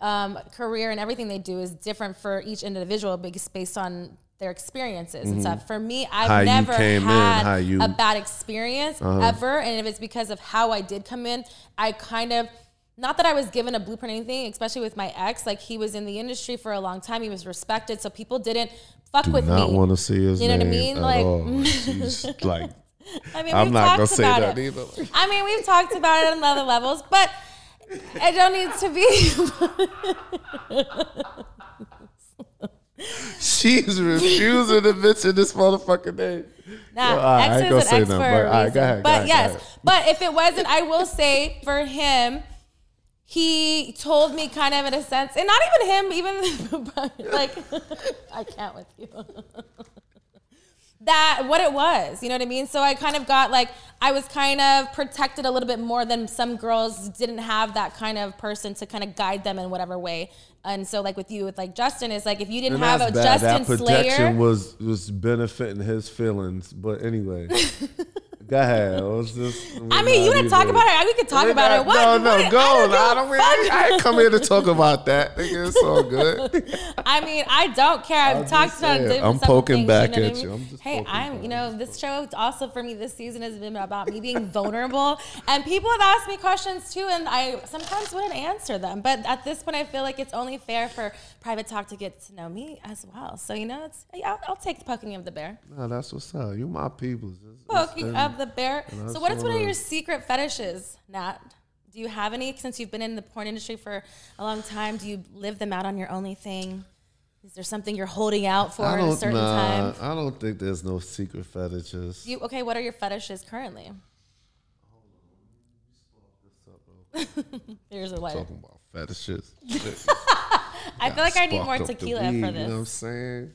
um, career and everything they do is different for each individual based based on their experiences and stuff. For me, I've Mm-hmm. How never in, had how you- Uh-huh. a bad experience ever, and if it's because of how I did come in, I kind of. Not that I was given a blueprint or anything, especially with my ex. Like he was in the industry for a long time. He was respected, so people didn't fuck do with not me. Not want to see his You know what I mean? Like- like, I mean, I'm we've not talked gonna say about that it. either. I mean, we've talked about it on other levels, but it don't need to be. she's refusing to mention this motherfucking name. Nah, Yo, all right, I X is an X for but a right, reason. go ahead, but ahead, yes, but if it wasn't, I will say for him, he told me kind of in a sense, and not even him, even like I can't with you. that what it was, you know what I mean? So I kind of got like I was kind of protected a little bit more than some girls didn't have that kind of person to kind of guide them in whatever way. And so like with you with like Justin is like if you didn't And have a bad. Justin that protection Slayer, was was benefiting his feelings. But anyway, go ahead. Was just, I mean, you want to talk about it? We could talk about it. What? No, no, what? go. I on. don't, I don't. give a I. I come here to talk about that. Nigga, it's all good. I mean, I don't care. I've I'm talked about I'm poking things, back you know at I you. mean? I'm hey, I'm. You know, this show also for me this season has been about me being vulnerable, and people have asked me questions too, and I sometimes wouldn't answer them. But at this point, I feel like it's only fair for private talk to get to know me as well. So you know, it's I'll, I'll take the poking of the bear. No, that's what's up. You my. It's- it's Poking. The bear. So what is one of your secret fetishes, Nat? Do you have any since you've been in the porn industry for a long time? Do you live them out on your only thing? Is there something you're holding out for I at a certain Nah, time? I don't think there's no secret fetishes. You okay? What are your fetishes currently? Here's a light. Talking about fetishes. I feel like I need more tequila weed, for You know what I'm saying?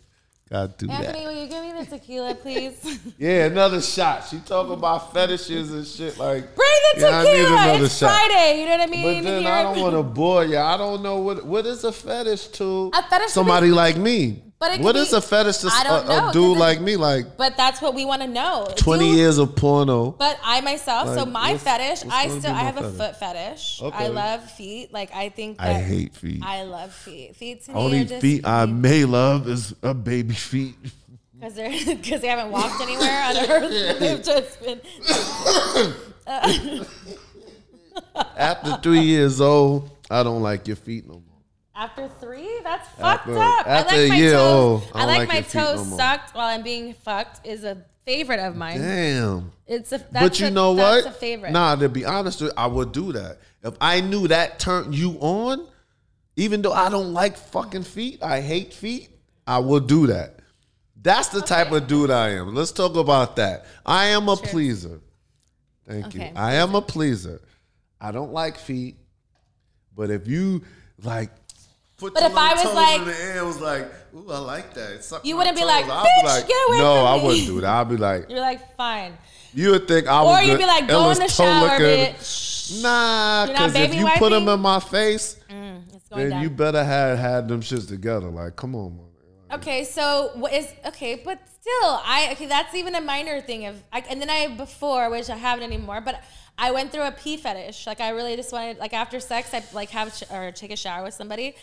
Gotta do Anthony, that. will you give me the tequila, please? Yeah, another shot. She talking about fetishes and shit like. Bring the Yeah, I need tequila. another it's shot. Friday. You know what I mean? But then I don't want to bore you. I don't know what what is a fetish to A fetish somebody be- like me. But it what is be- a fetish to a, a dude like me? Like But that's what we want to know. Twenty years of porno. But I myself, so my what's- fetish, what's I still I have a foot fetish. Okay. I love feet. Like I think I hate feet. I love feet. Feet to me Only are just feet I may love is a baby feet. because they're because they haven't walked anywhere on earth. They've just been. After three years old, I don't like your feet no more. After three, that's fucked After- up. after I like my year toes. old, I I like, like my feet no toes sucked while I'm being fucked is a favorite of mine. Damn. It's a that's but you a, know that's what? a favorite. Nah, to be honest, with you, I would do that if I knew that turned you on. Even though I don't like fucking feet, I hate feet. I will do that. That's the type of dude I am. Let's talk about that. I am a pleaser. Thank you. I am a pleaser. I don't like feet, but if you like. Put But if I was like- in the air, it was like, ooh, I like that. Suck You wouldn't be toes. like, "Bitch, get away No, I wouldn't do that. I'd be like, You're like fine, you would think I or was you'd the be like, go in the shower, bitch. Nah, because if you put them in my face, mm, It's going then down. you better have had them shits together. Like, come on, man. Okay, so what is okay, but still, I okay. That's even a minor thing of, I, and then I before, which I haven't anymore, but I went through a pee fetish. Like I really just wanted, like after sex, I like have or take a shower with somebody,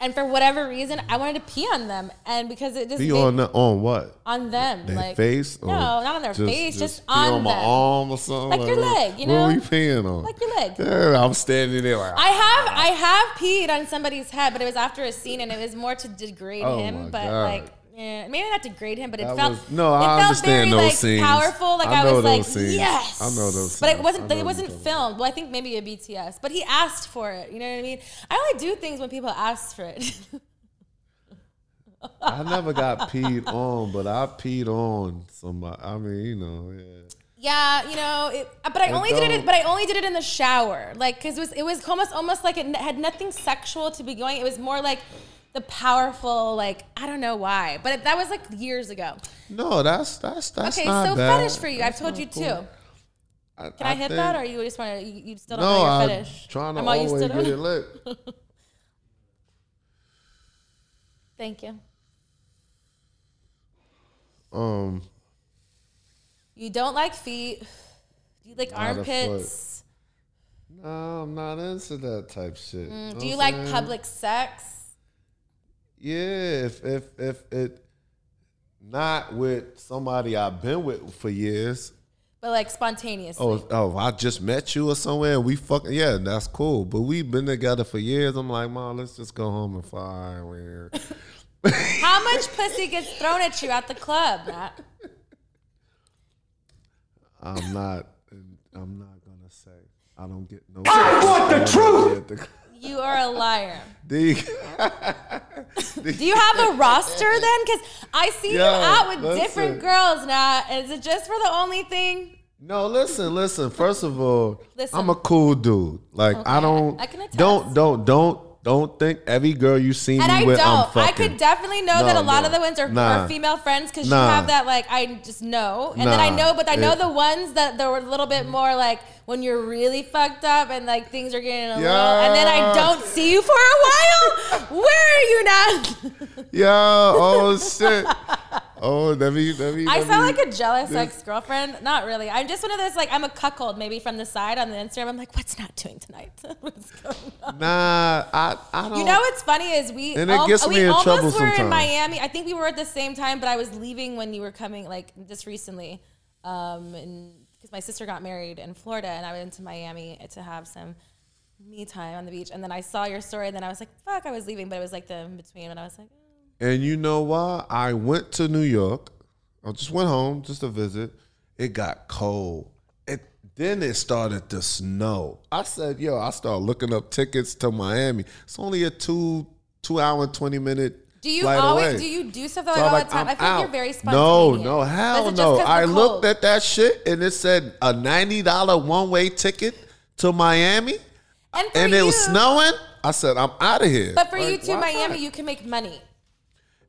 and for whatever reason, I wanted to pee on them, and because it just made- on the, on what? on them, Their like face? No, oh, not on their face, just, pee on, my them. arm or something. Like your leg, you know, What were you peeing on? Like your leg. Yeah, I'm standing there like. I have ah. I have peed on somebody's head, but it was after a scene, and it was more to degrade Oh him. my But God. like, yeah, maybe not degrade him, but it That felt was- no, it I felt understand very, those like, scenes. Powerful, like I I, was like, scenes. yes. I know those But it wasn't. It wasn't filmed. Well, I think maybe a BTS, but he asked for it. You know what I mean? I only do things when people ask for it. I never got peed on, but I peed on somebody. I mean, you know, yeah. Yeah, you know, it, but I only did it. But I only did it in the shower, like because it was it was almost almost like it had nothing sexual to be going. It was more like the powerful, like I don't know why, but that was like years ago. No, that's that's that's okay, so bad. fetish for you. I've told you cool. too. I, Can I, hit think- that, or you just want to? You, you still don't No, know your I'm fetish. trying to I'm always get it. it lit. Thank you. Um, You don't like feet. You like armpits. no, I'm not into that type shit. Mm, Do you what like public sex? Yeah, if if if it not with somebody I've been with for years. But like spontaneously. Oh, oh, I just met you or somewhere and we fucking yeah, that's cool. But we've been together for years. I'm like, mom, let's just go home and fire We're How much pussy gets thrown at you at the club, Matt? I'm not. I'm not gonna say. I don't get no. I want the truth. You are a liar. Do you, Do you have a roster then? Because I see you out with listen. different girls now. Is it just for the only thing? no, listen, listen. First of all, Listen. I'm a cool dude. Like I don't. I can attest. Don't don't don't don't think every girl you see And me I with, I'm don't. I fucking. could definitely know that a lot no. of the ones are, Nah. are female friends because Nah. you have that like I just know, and then I know, but I know It- the ones that they were a little bit more like when you're really fucked up and like things are getting a little, Yeah. and then I don't see you for a while. Where are you now? yeah. Oh shit. Oh, me let me. I sound like a jealous ex girlfriend. Not really. I'm just one of those like I'm a cuckold maybe from the side on the Instagram. I'm like, what's Nat doing tonight? what's going on? Nah, I I don't. You know what's funny is we And it al- gets we me in almost trouble were in. Miami. I think we were at the same time, but I was leaving when you were coming, like just recently, um, and because my sister got married in Florida, and I went to Miami to have some me time on the beach, and then I saw your story, and then I was like, fuck, I was leaving, but it was like the in between, and I was like. eh. And you know why? I went to New York. I just went home just to visit. It got cold. It then it started to snow. I said, "Yo," I started looking up tickets to Miami. It's only a two two hour and twenty minute. Do you always away. do you do stuff like So all I'm like, the time? I'm I feel like you're very No, spontaneous. no, is hell no. I cold? looked at that shit and it said a ninety dollar one way ticket to Miami, and, and it was snowing. I said, "I'm out of here." But for you Like, to why Miami, not? you can make money.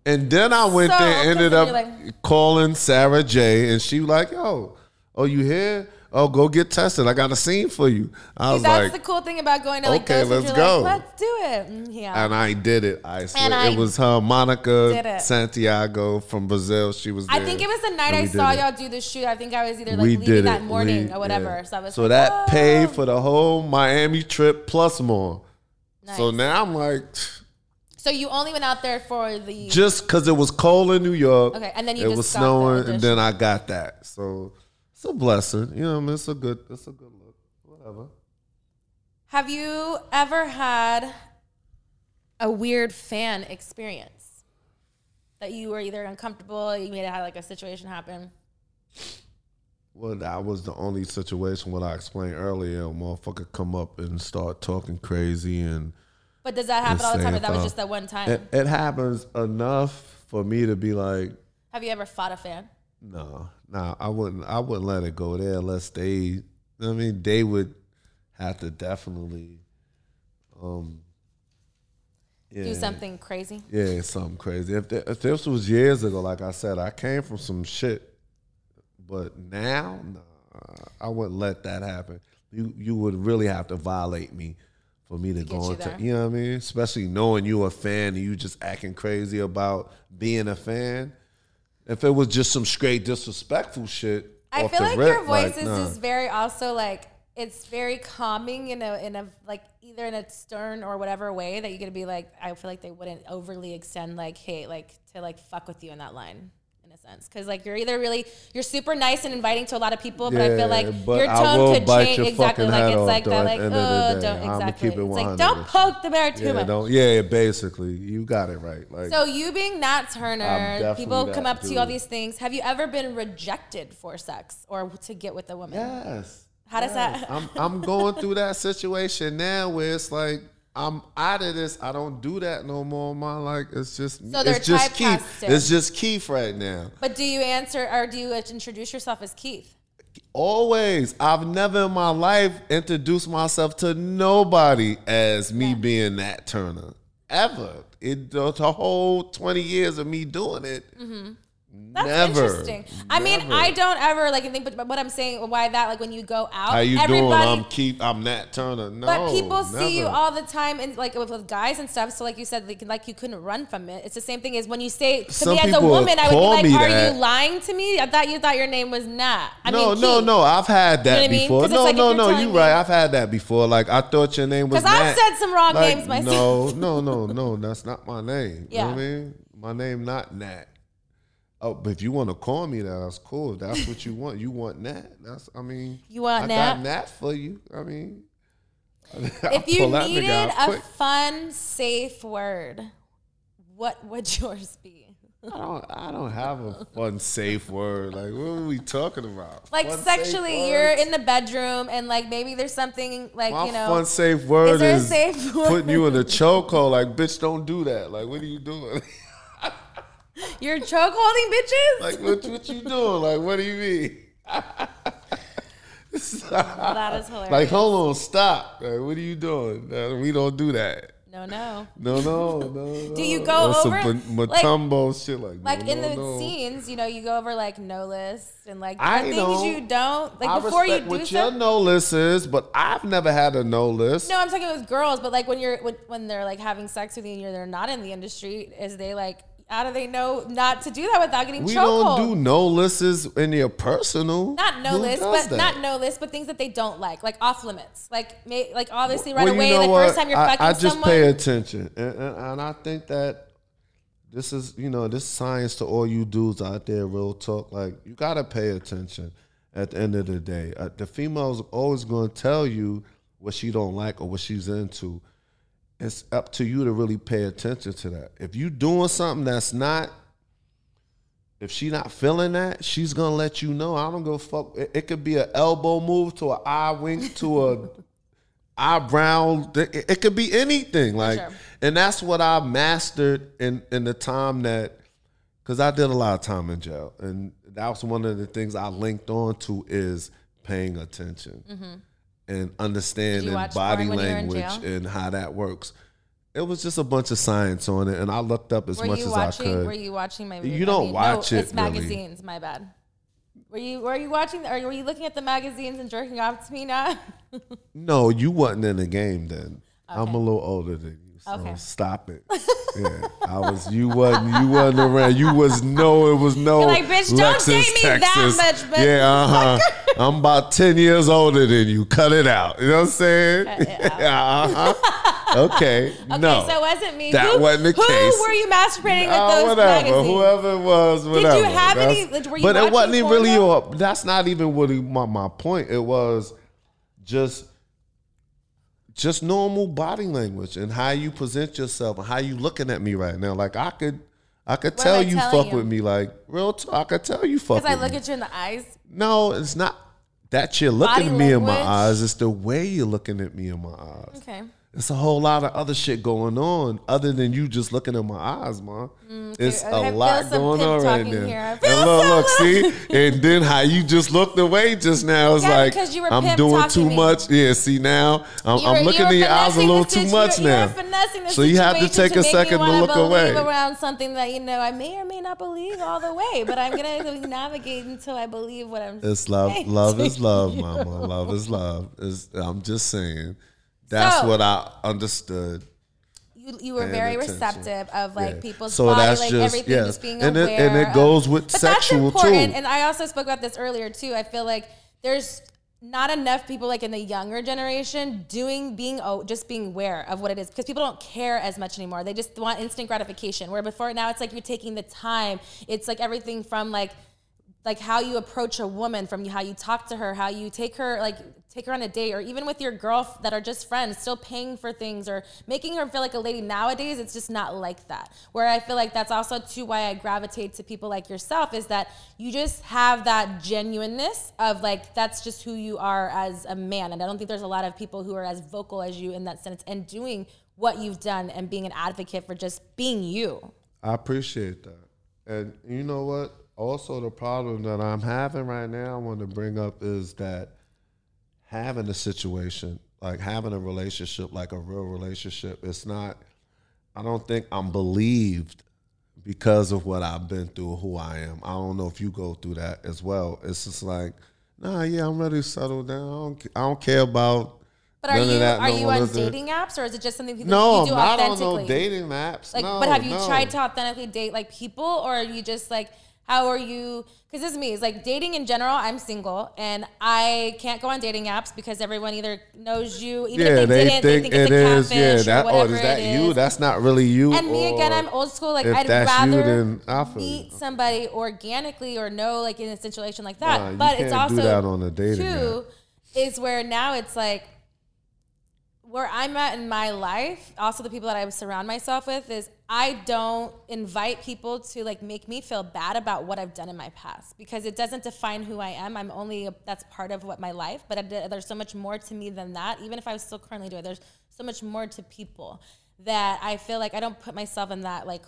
And then I went So, there, ended up like- calling Sarah Jay, and she was like, "Yo, oh, you here? Oh, go get tested. I got a scene for you." I was That's like, the cool thing about going to like okay, let's go. Like, let's do it. Mm, Yeah. and I did it. I swear, I it was her, Monica. Santhiago from Brazil. She was. I think it was the night I saw y'all do the shoot. I think I was either like we leaving that morning We- or whatever. yeah. So I was so like, that "Whoa." paid for the whole Miami trip plus more. So now I'm like, So you only went out there for the. just because it was cold in New York. Okay, and then you it was the snowing, audition. and then I got that. So it's a blessing. You know, I mean, it's a good, it's a good look. Whatever. have you ever had a weird fan experience that you were either uncomfortable, you may have had like a situation happen? Well, that was the only situation what I explained earlier. A motherfucker come up and start talking crazy, and But does that happen all the time, or that was just that one time? it, it happens enough for me to be like, have you ever fought a fan? no, no, I wouldn't, I wouldn't let it go there unless they, I mean, they would have to definitely, um, yeah, Do something crazy? Yeah, something crazy. If, th- if this was years ago, like I said, I came from some shit, but now, nah, I wouldn't let that happen. You you would really have to violate me for me to, get go into. there. You know what I mean? Especially knowing you a fan and you just acting crazy about being a fan. If it was just some straight disrespectful shit, I feel like rip, your voice like, is nah. just very also like it's very calming in a in a like either in a stern or whatever way that you're gonna be like I feel like they wouldn't overly extend like hey like to like fuck with you in that line sense because like you're either really you're super nice and inviting to a lot of people but I feel like your tone could change exactly like it's like that like the end of the oh don't exactly keep it it's like don't poke the bear too Yeah, much. don't. Yeah, basically, you got it right. Like, So you being Nat Turner, people come up to you all these things. Have you ever been rejected for sex or to get with a woman? yes. How does yes. that- I'm I'm going through that situation now where it's like I'm out of this. I don't do that no more. Man, like it's just So they're it's just Keith. It's just Keith right now. But do you answer or do you introduce yourself as Keith? Always. I've never in my life introduced myself to nobody as me being Nat Turner. Ever. It the, the whole 20 years of me doing it. Mm-hmm. That's never. interesting. I mean, I don't ever like think, but, but what I'm saying, why that like when you go out, How you doing? everybody. I'm Keith. I'm Nat Turner. No. but people see you all the time, and like with, with guys and stuff. So like you said, like, like you couldn't run from it. It's the same thing as when you say to Some me as a woman, I would be like, "Are that. you lying to me? I thought you thought your name was Nat." I no, mean, no, Keith. no. I've had that I mean? before. No, like no, you're no. You right. I've had that before. Like I thought your name was. 'Cause I've said some wrong Like, names myself. No, no, no, no. That's not my name. You know what I mean? My name not Nat. Oh, but if you want to call me that, that's cool. If That's what you want. You want that. That's. I mean. You want that? I Nat? got Nat for you. I mean. If you needed a fun, safe word, what would yours be? I don't. I don't have a fun safe word. Like what are we talking about? Like Fun, sexually, you're in the bedroom and like maybe there's something like My you know. fun safe word is is safe word? putting you in a chokehold. Like bitch, don't do that. Like what are you doing? You're choke holding bitches. like what? What you doing? Like what do you mean? that is hilarious. Like hold on, stop. Like, what are you doing? Uh, we don't do that. no, no. No, no, no. Do you go some over- like- Mutombo shit like Like no, in no, the no. scenes, you know, you go over like no lists and like I are know. things you don't like I before you do what your no list is, but I've never had a no list. No, I'm talking with girls, but like when you're when, when they're like having sex with you and you're they're not in the industry, is they like how do they know not to do that without getting we chokehold? don't do no lists in your personal. not no Who list, but that? not no list, but things that they don't like, like off limits, like may, like obviously right Well, you away know the what? first time you're I, fucking I just someone. pay attention, and, and, and I think that this is, you know, this science to all you dudes out there. Real talk, like you gotta pay attention. At the end of the day, uh, the female's always going to tell you what she don't like or what she's into. It's up to you to really pay attention to that. If you doing something that's not if she not feeling that, she's gonna let you know. I don't go fuck. It, it could be an elbow move to an eye wink to a eyebrow. It, it could be anything. Like, sure. and that's what I mastered in in the time that, because I did a lot of time in jail, and that was one of the things I linked on to is paying attention mm-hmm. And understanding body porn when you were in language and how that works. It was just a bunch of science on it, and I looked up as were much as watching? I could. Were you watching my? You don't mean, watch no, it, It's really. magazines. My bad. Were you were you watching or were you looking at the magazines and jerking off to me now? No, you wasn't in the game then. I'm a little older than you, so Okay. stop it. yeah, I was. You wasn't. You wasn't around. You was no. It was no. You're like, "Bitch, don't Lexus, date me that much, but- yeah, uh huh. I'm about ten years older than you. Cut it out. You know what I'm saying? Cut it uh huh. Okay. Okay, no. so it wasn't me. That who, wasn't the who case. were you masturbating with Ah, those whatever, magazines? whoever it was, whatever. Did you have That's- any- like, were you but it wasn't even really. a- That's not even what he, my my point. It was just just normal body language and how you present yourself and how you looking at me right now. Like I could I could What tell you fuck you? with me. Like real talk. I could tell you fuck Because I look me. at you in the eyes. no, it's not that you're looking Body at me in my eyes. It's the way you're looking at me in my eyes. Okay. It's a whole lot of other shit going on other than you just looking in my eyes, man. Mm, it's I a lot going on right now. And look, look, see, and then how you just looked away just now is Yeah, like you were I'm doing too me. much. Yeah, see now I'm, You I'm looking were in your eyes a little too much you were now. the So you have to take a second to look away. around something that you know I may or may not believe all the way, but I'm gonna navigate until I believe what I'm. It's love. Love is love, you. mama. Love is love. Is I'm just saying. That's So- what I understood. You, you were very attention. receptive of like Yeah. people's So body, that's like just- everything, yes. just being And it- aware. and it goes with but sexual, that's important. too. And I also spoke about this earlier too. I feel like there's not enough people like in the younger generation doing being oh just being aware of what it is because people don't care as much anymore they just want instant gratification where before now it's like you're taking the time it's like everything from like like how you approach a woman from how you talk to her how you take her like take her on a date or even with your girl that are just friends still paying for things or making her feel like a lady nowadays it's just not like that where i feel like that's also too why i gravitate to people like yourself is that you just have that genuineness of like that's just who you are as a man and i don't think there's a lot of people who are as vocal as you in that sense and doing what you've done and being an advocate for just being you I appreciate that. And you know what? Also, the problem that I'm having right now, I want to bring up is that having a situation, like having a relationship, like a real relationship, it's not, I don't think I'm believed because of what I've been through, who I am. I don't know if you go through that as well. It's just like, nah, yeah, I'm ready to settle down. I don't, I don't care about. but are you that are no you on dating apps or is it just something that No, you do not authentically no dating apps. Like, no, but have you no. tried to authentically date like people, or are you just like, how are you? Because this is me. It's like dating in general. I'm single, and I can't go on dating apps because everyone either knows you, even Yeah, if they, they didn't, think, they think it's it a is. Yeah, that. Oh, whatever is that you? is. That's not really you. And me again, I'm old school. Like I'd rather you. meet somebody organically or know like in a situation like that. You but it's also that on a dating too is where now it's like where I'm at in my life. Also, the people that I surround myself with is I don't invite people to like make me feel bad about what I've done in my past because it doesn't define who I am. I'm only that's part of what my life, but I there's so much more to me than that. Even if I was still currently doing, it, there's so much more to people that I feel like I don't put myself in that like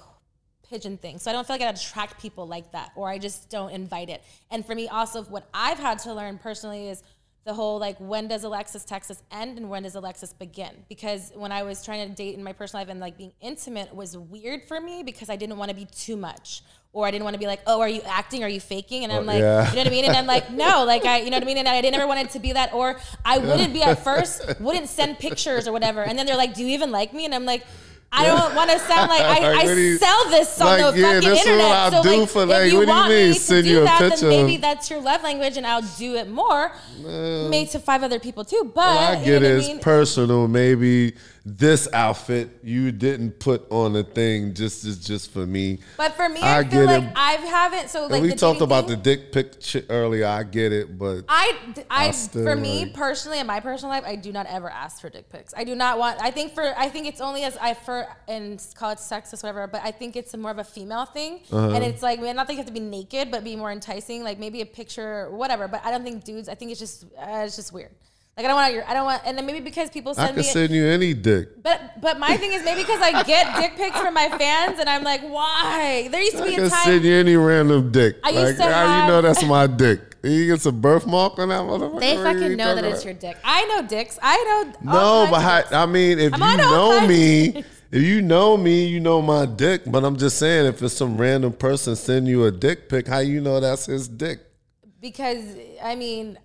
pigeon thing. So I don't feel like I attract people like that, or I just don't invite it. And for me, also, what I've had to learn personally is the whole like when does Alexis Texas end and when does Alexis begin? Because when I was trying to date in my personal life and like being intimate was weird for me because I didn't want to be too much. Or I didn't want to be like, oh, are you acting? Are you faking? And I'm oh, like, yeah. you know what I mean? And I'm like, no, like I, you know what I mean? And I didn't ever wanted to be that. Or I wouldn't be at first, wouldn't send pictures or whatever. And then they're like, do you even like me? And I'm like, I don't want to sound like I, Like, I you- sell this on like, the yeah, fucking this is what internet. I so do like, for, if like, you what do you want mean, me to send do you that, picture then maybe that's your love language, and I'll do it more. Maybe to five other people too. But Well, I you get know it. It's I mean? personal. Maybe this outfit you didn't put on a thing just is just for me. But for me, I, I feel get like it. I haven't. So like we talked about thing- the dick pic earlier. I get it, but I, I, I for me like- personally, in my personal life, I do not ever ask for dick pics. I do not want. I think for, I think it's only as I for and call it sexist, whatever. But I think it's more of a female thing, Uh-huh. and it's like, I mean, not that you have to be naked, but be more enticing, like maybe a picture, whatever. But I don't think dudes. I think it's just, uh, it's just weird. Like I don't want your, I don't want, and then maybe because people send me. I can me. send you any dick. but but my thing is maybe because I get dick pics from my fans, and I'm like, why? There used to I be a can time. send you any random dick. I used like, to how have- you know that's my dick? You get some birthmark on that motherfucker? They fucking you know that talking it's your dick. I know dicks. I know. all No, kinds but of how. I mean, if I'm you know me, if you know me, you know my dick. But I'm just saying, if it's some random person sending you a dick pic, how you know that's his dick? because I mean,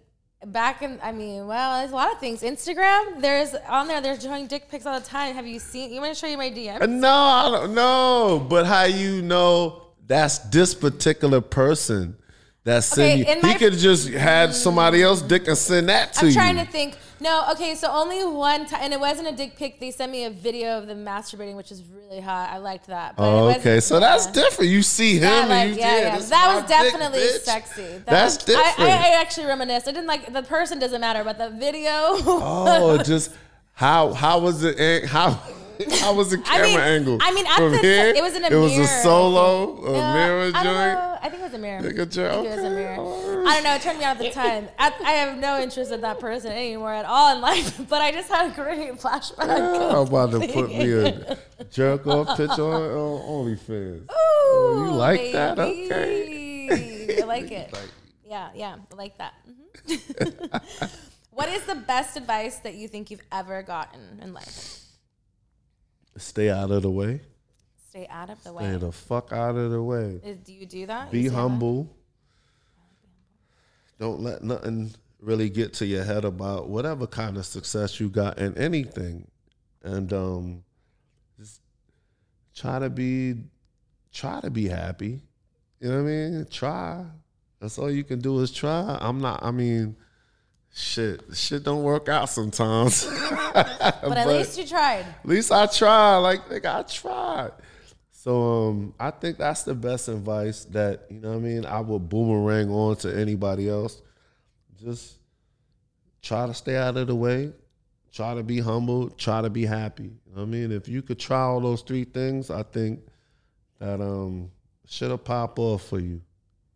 back in I mean, well, there's a lot of things. Instagram, there's on there. They're showing dick pics all the time. Have you seen? You want to show you my DM? Uh, No, I don't know. But how you know that's this particular person that's Okay, sending you? he could just had somebody else dick and send that to you? I'm trying to think. No, okay, so only one time, and it wasn't a dick pic. They sent me a video of them masturbating, which is really hot. I liked that. But Oh, okay, so that's yeah. different. You see him, That, and like, you, yeah, yeah. That was definitely bitch. sexy. That That's was- different. I, I, I actually reminisced. I didn't like the person doesn't matter, but the video. Oh, just how how was it? an- How how was I camera mean- angle? I mean, From the here, it was in a It was mirror, a I solo, a Yeah, mirror I joint. know. I think it was a mirror. Like a I joke. it was a mirror. I don't know. It turned me on at the time. I, I have no interest in that person anymore at all in life. But I just had a great flashback. I'm of about to put me a jerk off picture on, on OnlyFans. Ooh, Oh, you like that? Okay. I like it. Yeah, yeah, I like that. Mhm. what is the best advice that you think you've ever gotten in life? Stay out of the way. Stay out of the Stay way. Stay the fuck out of the way. Is, do you do that? Be say that? humble. Don't let nothing really get to your head about whatever kind of success you got in anything. And um just try to be try to be happy. You know what I mean? Try. That's all you can do is try. I'm not I mean, shit, shit don't work out sometimes. But at least you tried. At least I tried. Like, nigga, I tried. So um, I think that's the best advice that you know. what I mean, I would boomerang on to anybody else. Just try to stay out of the way. Try to be humble. Try to be happy. You know what I mean, if you could try all those three things, I think that um, shit'll pop off for you.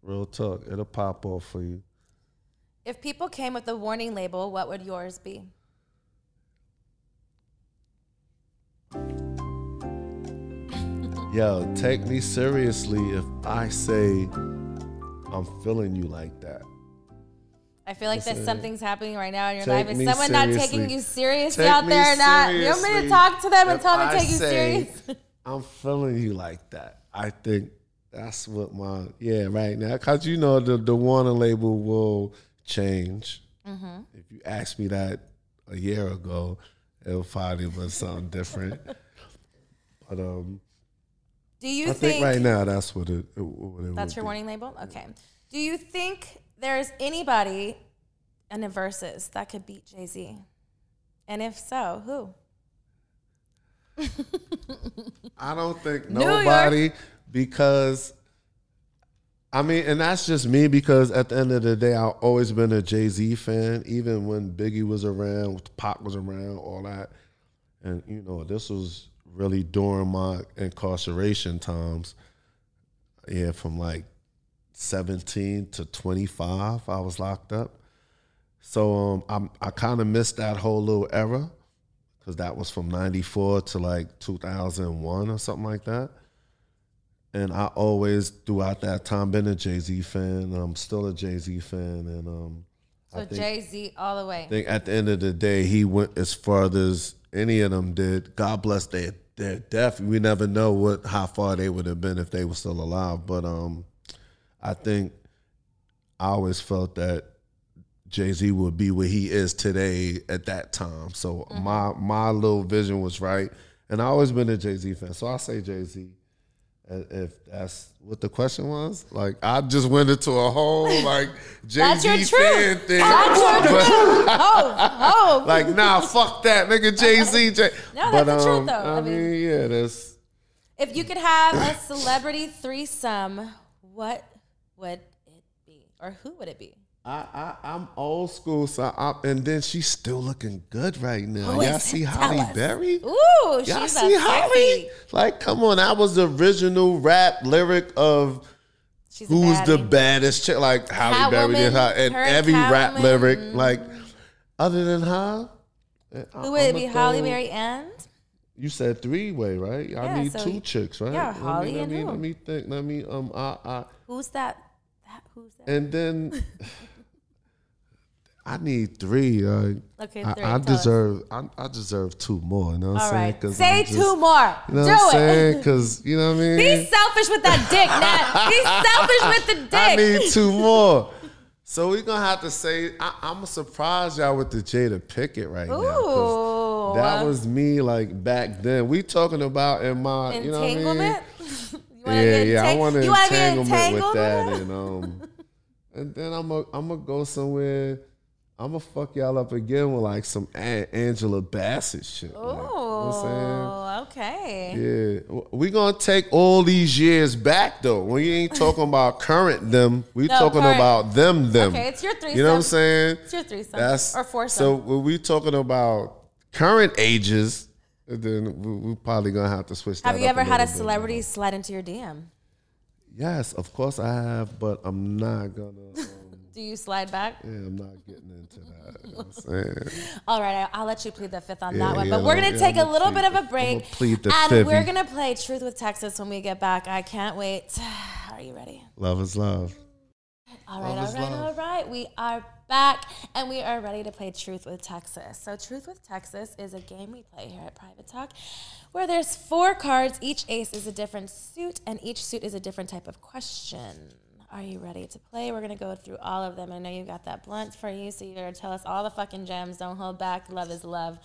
Real talk, it'll pop off for you. If people came with a warning label, what would yours be? Yo, take me seriously if I say I'm feeling you like that. I feel like that something's happening right now in your take life. Is me someone not taking you seriously Take out there or not? You want me to talk to them and tell them to take you say serious? I'm feeling you like that. I think that's what my yeah right now because you know the the warning label will change. Mm-hmm. If you asked me that a year ago, it'll find probably be something different. but um, Do you I think, think right now that's what it. What it that's your be. warning label? Okay. Do you think there's anybody in the Verzuz that could beat Jay Z? And if so, who? I don't think New York. nobody because I mean, and that's just me because at the end of the day, I've always been a Jay Z fan, even when Biggie was around, Pac was around, all that. And you know, this was really during my incarceration times. Yeah, from like 17 to 25, I was locked up. So um, I'm, I kind of missed that whole little era because that was from 94 to like 2001 or something like that. And I always, throughout that time, been a Jay Z fan. I'm still a Jay Z fan. And um, So Jay Z all the way. I think at the end of the day, he went as far as any of them did. God bless their, their death. We never know what how far they would have been if they were still alive. But um, I think I always felt that Jay Z would be where he is today at that time. So my my little vision was right, and I always been a Jay Z fan. So I say Jay Z. If that's what the question was, like I just went into a whole like Jay That's your Z truth. fan thing. That's your But- truth. Oh, oh. like nah, fuck that, nigga. Jay Z. No, that's the truth, um, though. I, I mean, mean- yeah, that's If you could have a celebrity threesome, what would it be? Or who would it be? I, I I'm old school, so I, and then she's still looking good right now. Who Y'all see? Halle us. Berry? Ooh, Y'all she's see a Halle? Like, come on, I was the original rap lyric of She's who's the baddest chick. Like Halle Berry did her, and her every rap Catwoman. lyric, like other than her. Who would it be? Halle Berry and? You said three way, right? I need so two chicks, right? yeah, Let me- Halle let and me, who? Let me think. Let me um I I Who's that? that who's that? and then I need three. Uh, Okay, I, three. I us. deserve. I, I deserve two more. You know what I'm saying? right. Say just- two more. You know Do what I'm it. saying? Because you know what I mean. Be selfish with that dick, Nat. Be selfish with the dick. I need two more. So we're gonna have to say I, I'm gonna surprise y'all with the Jada Pinkett right now. Ooh. That was me like back then. We talking about in my you know what I mean? Entanglement? yeah, yeah. I want be entanglement with that, and um, and then I'm gonna I'm gonna go somewhere. I'm gonna fuck y'all up again with like some A- Angela Bassett shit. like, you know what I'm saying? Oh, okay. Yeah, we gonna take all these years back though. We ain't talking about current them. We No, talking current. about them them. Okay, it's your threesome. You know what I'm saying? It's your threesome. That's or foursome. So when we talking about current ages, then we, we probably gonna have to switch. Have you ever had a little bit. celebrity slide into your DM? Yes, of course I have, but I'm not gonna. Uh, Do you slide back? yeah, I'm not getting into that. You know what I'm saying? All right, I- I'll let you plead the fifth on Yeah, that one. yeah, But we're gonna yeah, take I'm a little bit of a break, plead the and fifth. we're gonna play Truth with Texas when we get back. I can't wait. Are you ready? Love is love. All right, Love all right, love. all right. We are back and we are ready to play Truth with Texas. So, Truth with Texas is a game we play here at Private Talk where there's four cards. Each ace is a different suit, and each suit is a different type of question. Are you ready to play? We're going to go through all of them. I know you've got that blunt for you, so you're going to tell us all the fucking gems. Don't hold back. Love is love.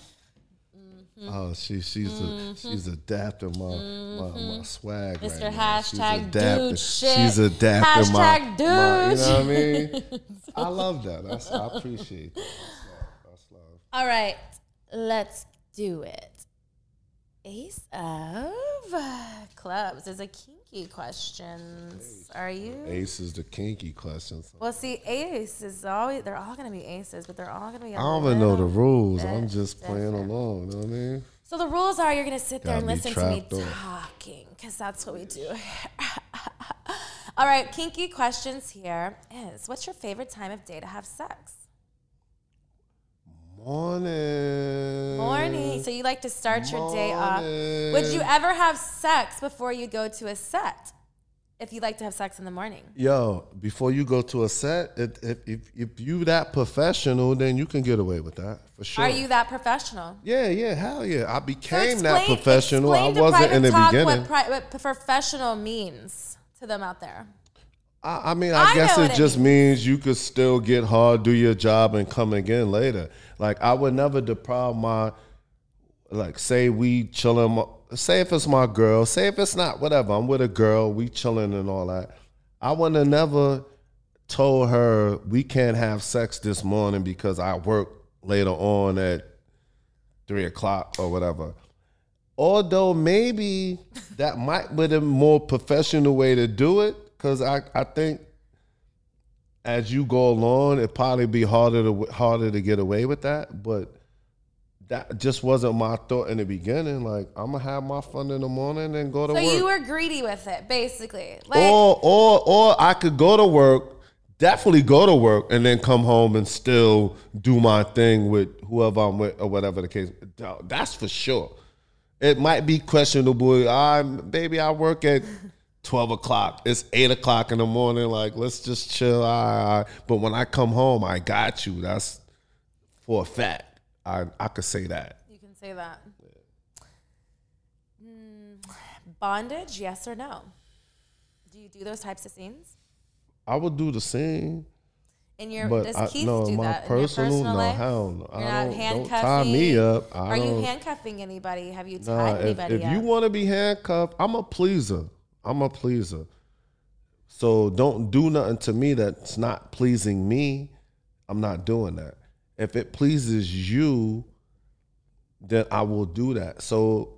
Mm-hmm. Oh, she she's a, mm-hmm. she's adapting my my, my mm-hmm. swag Mr. right now. She's Hashtag dude shit. She's adapting my, Hashtag my- You know what I mean? I love that. That's, I appreciate that. That's love. All right, let's do it. Ace of clubs is a kinky questions. Are uh, you? Ace is the kinky questions. Well, see, ace is always, they're all going to be aces, but they're all going to be. I don't even know the rules. I'm just playing along. You know what I mean? So the rules are you're going to sit there and listen to me talking because that's what we do. all right, kinky questions here is what's your favorite time of day to have sex? Morning. Morning. So you like to start your day off. Would you ever have sex before you go to a set? If you like to have sex in the morning. Yo, before you go to a set, if, if, if, you that professional, then you can get away with that for sure. Are you that professional? Yeah, yeah, hell yeah. I So became that professional. I wasn't in the Talk beginning. What, pri- what professional means to them out there. I, I mean, I, I guess it it just means you could still get hard, do your job, and come again later. Like I would never deprive my, like say we chilling. Say if it's my girl. Say if it's not. Whatever. I'm with a girl. We chilling and all that. I wouldn't have never told her we can't have sex this morning because I work later on at three o'clock or whatever. Although maybe that might be the more professional way to do it, because I, I think as you go along, it probably be harder to harder to get away with that. But that just wasn't my thought in the beginning. Like I'm gonna have my fun in the morning and go to So work. you were greedy with it, basically. Like, or or or I could go to work, definitely go to work, and then come home and still do my thing with whoever I'm with or whatever the case. That's for sure. It might be questionable. I'm baby, I work at twelve o'clock. It's eight o'clock in the morning. Like let's just chill. I, I, but when I come home, I got you. That's for a fact. I I could say that. you can say that. Mm, bondage, yes or no? Do you do those types of scenes? I would do the same. In your But does I, Keith no, do my that personal, in your personal no, life? hell no. You're I don't, don't tie me up. I Are you handcuffing anybody? Have you tied Nah, if, anybody if up? you want to be handcuffed, I'm a pleaser. I'm a pleaser. So don't do nothing to me that's not pleasing me. I'm not doing that. If it pleases you, then I will do that. So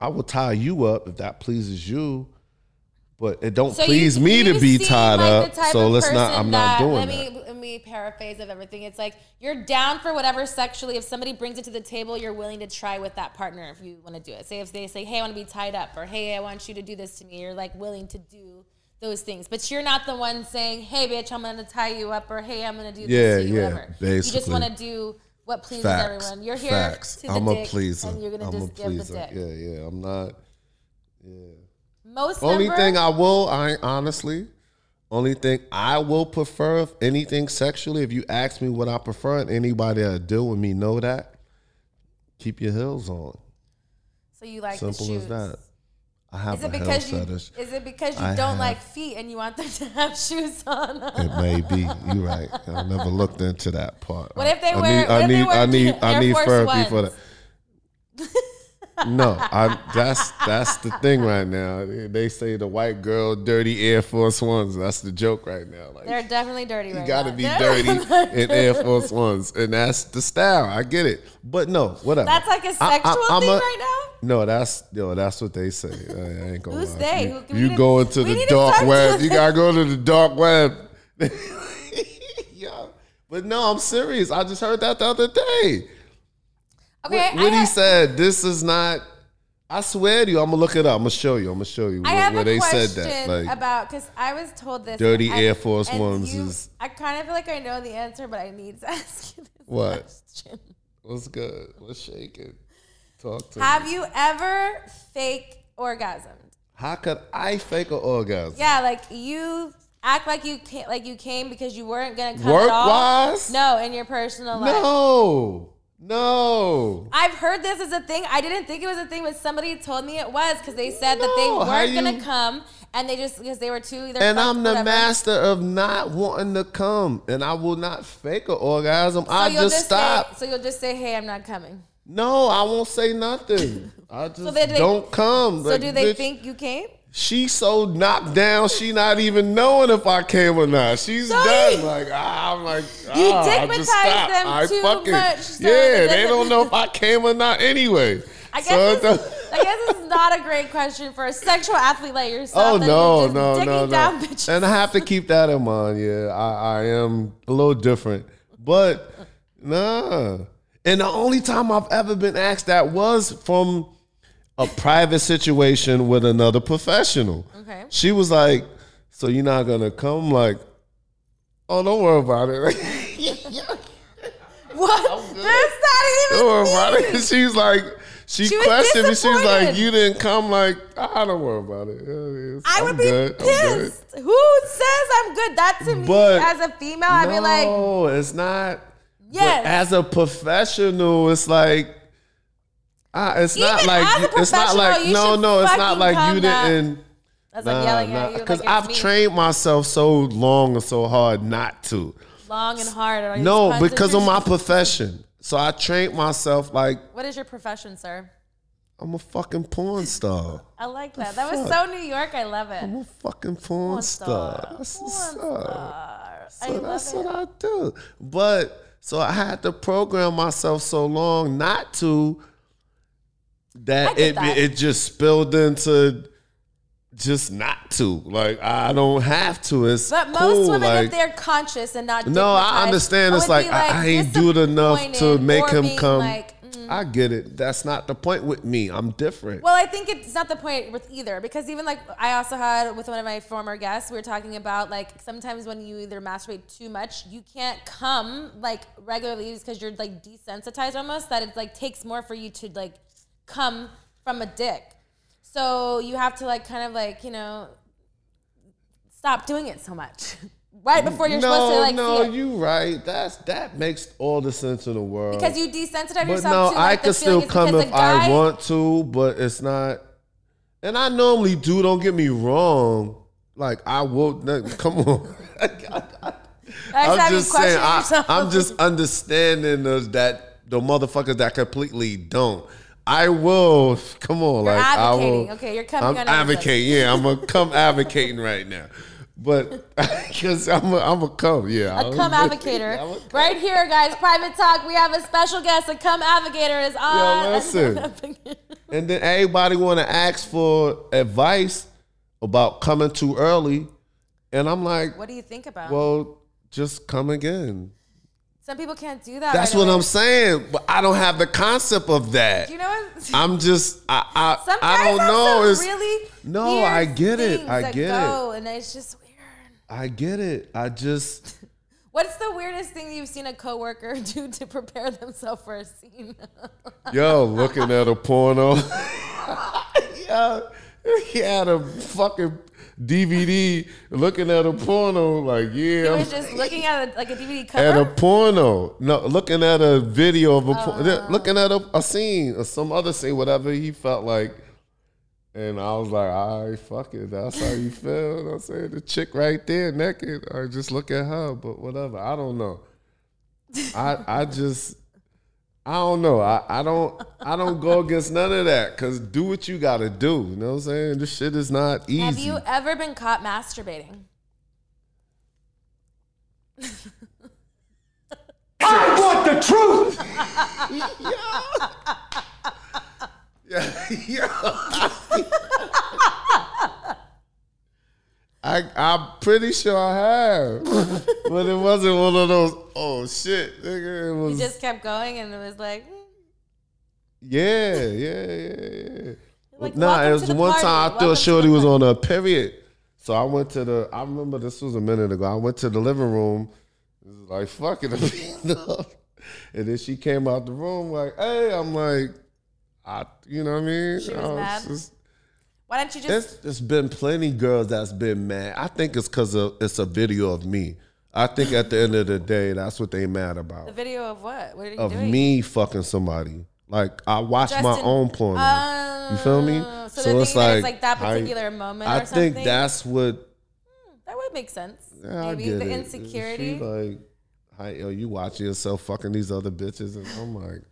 I will tie you up if that pleases you. But it don't So you- please me to be tied like up. So let's not. I'm not doing let that. Me, let me paraphrase of everything. It's like you're down for whatever sexually. If somebody brings it to the table, you're willing to try with that partner if you want to do it. Say if they say, "Hey, I want to be tied up," or "Hey, I want you to do this to me," you're like willing to do those things. But you're not the one saying, "Hey, bitch, I'm gonna tie you up," or "Hey, I'm gonna do this Yeah, to you." yeah, whatever. You just want to do what pleases Facts. everyone. You're here Facts. to the I'm dick, a pleaser. and you're gonna I'm just a give pleaser. the dick. Yeah, yeah. I'm not. Yeah. Most Only number- thing I will, I honestly, only thing I will prefer, if anything sexually, if you ask me what I prefer, and anybody that deal with me know that, keep your heels on. so you like the Simple shoes. as that. I have Is a it heel because you fetish. is it because you I don't have- like feet and you want them to have shoes on? It may be. You're right. I never looked into that part. What if they I wear- Need, I need. I need. I need therapy for that. No, I. That's that's the thing right now. They say the white girl dirty Air Force Ones. That's the joke right now. Like They're definitely dirty You right gotta be They're- dirty in Air Force Ones, and that's the style. I get it, but no, whatever. That's like a sexual I'm thing a- right now. No, that's yo, that's what they say. I, I ain't gonna Who's lie. they? You, you need- go into the dark to web. You gotta go to the dark web. yeah, but no, I'm serious. I just heard that the other day. Okay, what what he have, said. This is not. I swear to you, I'm gonna look it up. I'm gonna show you. I'm gonna show you where, where they said that. Like, about because I was told this. Dirty Air Force and Ones you- is- I kind of feel like I know the answer, but I need to ask you this What? question. what's good? What's shaking? Talk to me. Have you ever fake orgasmed? How could I fake an orgasm? Yeah, like you act like you can't, like you came because you weren't gonna come Work at all. wise? No, in your personal life. No, no. I've heard this as a thing. I didn't think it was a thing, but somebody told me it was because they said that they weren't you- gonna come and they just because they were too either. And I'm the whatever. master of not wanting to come, and I will not fake an orgasm. So I just say- stop. so you'll just say, "Hey, I'm not coming." No, I won't say nothing. I just they- they- don't come. So Like, do they bitch, think you came? She so knocked down? She not even knowing if I came or not. She's So done. you- Like ah, I'm like You ah, I stigmatize them I too fucking, much, so yeah, they don't know if I came or not anyway. I guess, So this, I guess this is not a great question for a sexual athlete like yourself. Oh no, no, no, no! And I have to keep that in mind. Yeah, I, I am a little different, but nah. And the only time I've ever been asked that was from a private situation with another professional. Okay. She was like, "So you're not gonna come?" Like, oh, don't worry about it. what? That's not even. don't worry about it. She's like. She, She questioned me. She's like, "You didn't come." Like, I don't worry about it. Yeah, I I'm would be good. Pissed. Who says I'm good? That to me, But- as a female, I'd be like, No, it's not. Yes. But as a professional, it's like. Uh, it's not like it's not like no no it's not like you didn't that's like yelling at you because like I've me. trained myself so long and so hard not to long and hard. No because of my profession so I trained myself like What is your profession, sir? I'm a fucking porn star I like that. That was so New York. I love it. I'm a fucking porn, Porn star, star. That's Porn star. I So that's it. what I do. But so I had to program myself so long not to that it that. it just spilled into just not to. Like I don't have to. It's But most cool. women, like if they're conscious and not no, I understand. It's would like, I, I ain't do it enough to make him come. Like, mm. I get it. That's not the point with me. I'm different. Well, I think it's not the point with either because even like I also had with one of my former guests, we were talking about like sometimes when you either masturbate too much, you can't come like regularly because you're like desensitized almost that it like takes more for you to like come from a dick. So you have to like kind of like you know stop doing it so much right before you're no, supposed to like no, you right. That's that makes all the sense in the world. because you desensitize But yourself no, to I like, can the still come if guy, I want to, but it's not. And I normally do. Don't get me wrong. Like I will. Come on. I I'm just saying. I, I'm just understanding those, that the motherfuckers that completely don't. I will. Come on, like I will. Okay, you're coming I'm on advocating. Yeah, I'm gonna come advocating right now. But because I'm a, I'm a come. Yeah, a cum advocator. A- right here, guys, private talk. We have a special guest. A come advocator is on. listen. And then everybody want to ask for advice about coming too early, and I'm like, what do you think about? well, just come again. Some people can't do that. That's right what away. I'm saying, but I don't have the concept of that. You know what? I'm just, I, I, I don't know. It's, really No, I get it. I get it. go, And it's just weird. I get it. I just, What's the weirdest thing you've seen a coworker do to prepare themselves for a scene? yo, looking at a porno. yo, he had a fucking DVD looking at a porno. Like, he yeah, I'm was just looking at a, like a DVD cover? at a porno. No, looking at a video of a por- oh. looking at a, a scene or some other scene, whatever he felt like. And I was like, all right, fuck it. That's how you feel. Know I'm saying the chick right there naked. Or just look at her, but whatever. I don't know. I I just I don't know. I, I don't I don't go against none of that. Cause do what you gotta do. You know what I'm saying? This shit is not easy. Have you ever been caught masturbating? I want the truth. Yeah, yeah. I I'm pretty sure I have, but it wasn't one of those. Oh shit, nigga! It You was just kept going and it was like, mm. yeah, yeah, yeah, yeah. Like, nah, it was the one party. time I thought Shorty was on a period, so I went to the. I remember this was a minute ago. I went to the living room. It was like fuck it, and then she came out the room like, "Hey," I'm like, "I," you know what I mean? She was I mad? just- why don't you just? It's, it's been plenty girls that's been mad. I think it's because it's a video of me. I think at the end of the day, that's what they mad about. The video of what? What are you Of doing? Of me fucking somebody. Like I watch my own porn. you feel me? Oh, So, that it's like that I- particular moment I or something. think that's what. Hmm, that would make sense. Yeah, I Maybe the it. insecurity. She like, hi, yo, you watching yourself fucking these other bitches, and I'm like,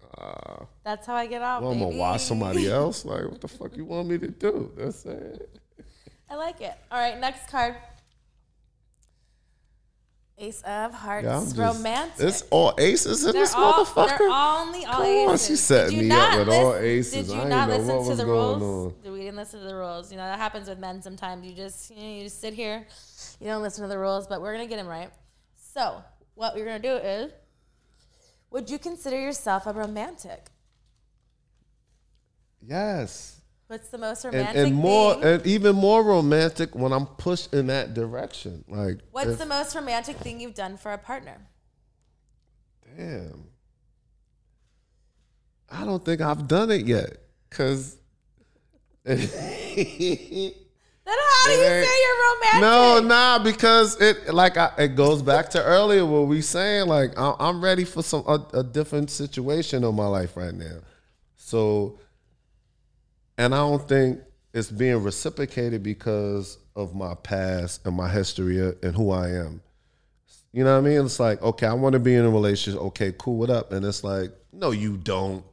That's how I get off. Well, I'm gonna watch somebody else. Like, what the fuck you want me to do? That's it. I like it. All right, next card. Ace of Hearts. Yeah, just- romantic. It's all aces in they're this all, motherfucker. They're only all Come aces. on, she setting me up with all aces. Did you didn't not know listen what to was the going rules? on. We didn't listen to the rules. You know that happens with men sometimes. You just you, know, you just sit here, you don't listen to the rules. But we're gonna get them right. So what we're gonna do is, would you consider yourself a romantic? Yes. What's the most And, romantic and more, thing? and even more romantic when I'm pushed in that direction. Like, What's if- the most romantic thing you've done for a partner? damn? I don't think I've done it yet, cause. Then how do you say you're romantic? No, nah, because it like I, it goes back to earlier what we saying. Like I, I'm ready for some a, a different situation in my life right now. So, and I don't think it's being reciprocated because of my past and my history and who I am. You know what I mean? It's like, okay, I want to be in a relationship. Okay, cool, what up? And it's like, no, you don't.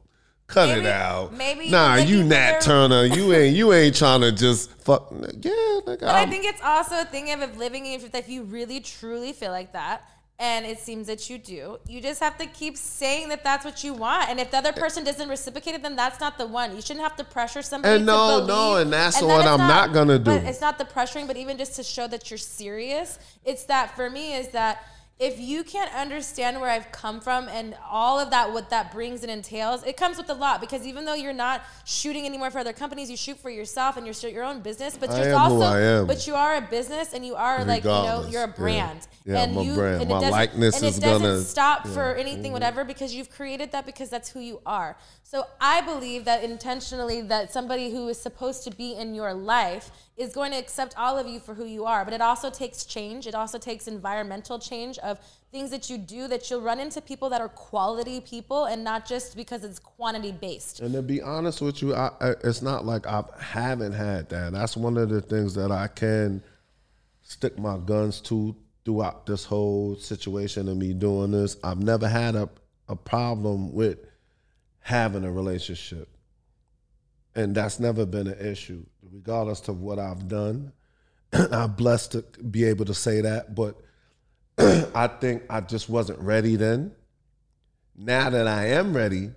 Cut Maybe- it out. maybe nah, you Nat Turner. You ain't you ain't trying to just fuck. Yeah, nigga. But I think it's also a thing of if living in if you really truly feel like that, and it seems that you do, you just have to keep saying that that's what you want. And if the other eh. person doesn't reciprocate it, then that's not the one. You shouldn't have to pressure somebody. And no, believe. no, and that's then what I'm not gonna do. But it's not the pressuring, but even just to show that you're serious. It's that for me is that if you can't understand where I've come from and all of that, what that brings and entails, it comes with a lot because even though you're not shooting anymore for other companies, you shoot for yourself and you're your own business. But you're also, who I am. but you are a business and you are like you know you're a brand. Yeah, and I'm a you, brand. And My it doesn't, likeness and it is doesn't gonna- stop for anything, mm-hmm. whatever, because you've created that because that's who you are. So I believe that intentionally that somebody who is supposed to be in your life is going to accept all of you for who you are. But it also takes change. It also takes environmental change of things that you do that you'll run into people that are quality people and not just because it's quantity based. And to be honest with you, I, I, it's not like I haven't had that. That's one of the things that I can stick my guns to throughout this whole situation of me doing this. I've never had a, a problem with having a relationship. And that's never been an issue, regardless of what I've done. I'm blessed to be able to say that, but I think I just wasn't ready then. Now that I am ready,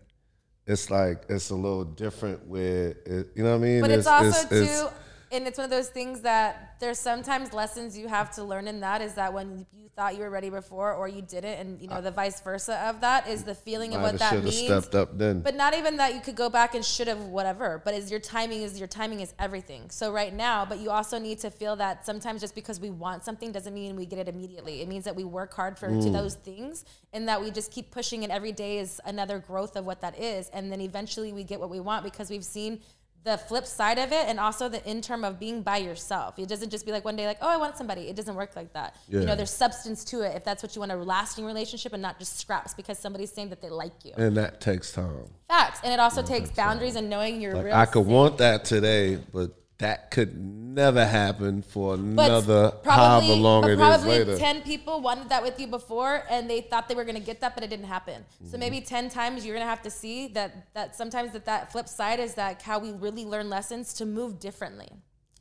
it's like it's a little different where it, you know what I mean. But it's, also too, it's- and it's one of those things that there's sometimes lessons you have to learn in that is that when you thought you were ready before or you didn't, and you know the vice versa of that is the feeling of what that means. stepped up then. But not even that you could go back and should have whatever. But is your timing is your timing is everything. So right now, but you also need to feel that sometimes just because we want something doesn't mean we get it immediately. It means that we work hard for Mm. to those things and that we just keep pushing and every day is another growth of what that is. And then eventually we get what we want because we've seen the flip side of it and also the in term of being by yourself. It doesn't just be like one day like, oh, I want somebody. It doesn't work like that. Yeah. You know, there's substance to it if that's what you want a lasting relationship and not just scraps because somebody's saying that they like you. and that takes time. Facts. And it also takes boundaries and knowing your Like real I could want that today, but that could never happen for but another probably, however long it is probably later. 10 people wanted that with you before and they thought they were going to get that but it didn't happen Mm-hmm. so maybe 10 times you're going to have to see that that sometimes that that flip side is that how we really learn lessons to move differently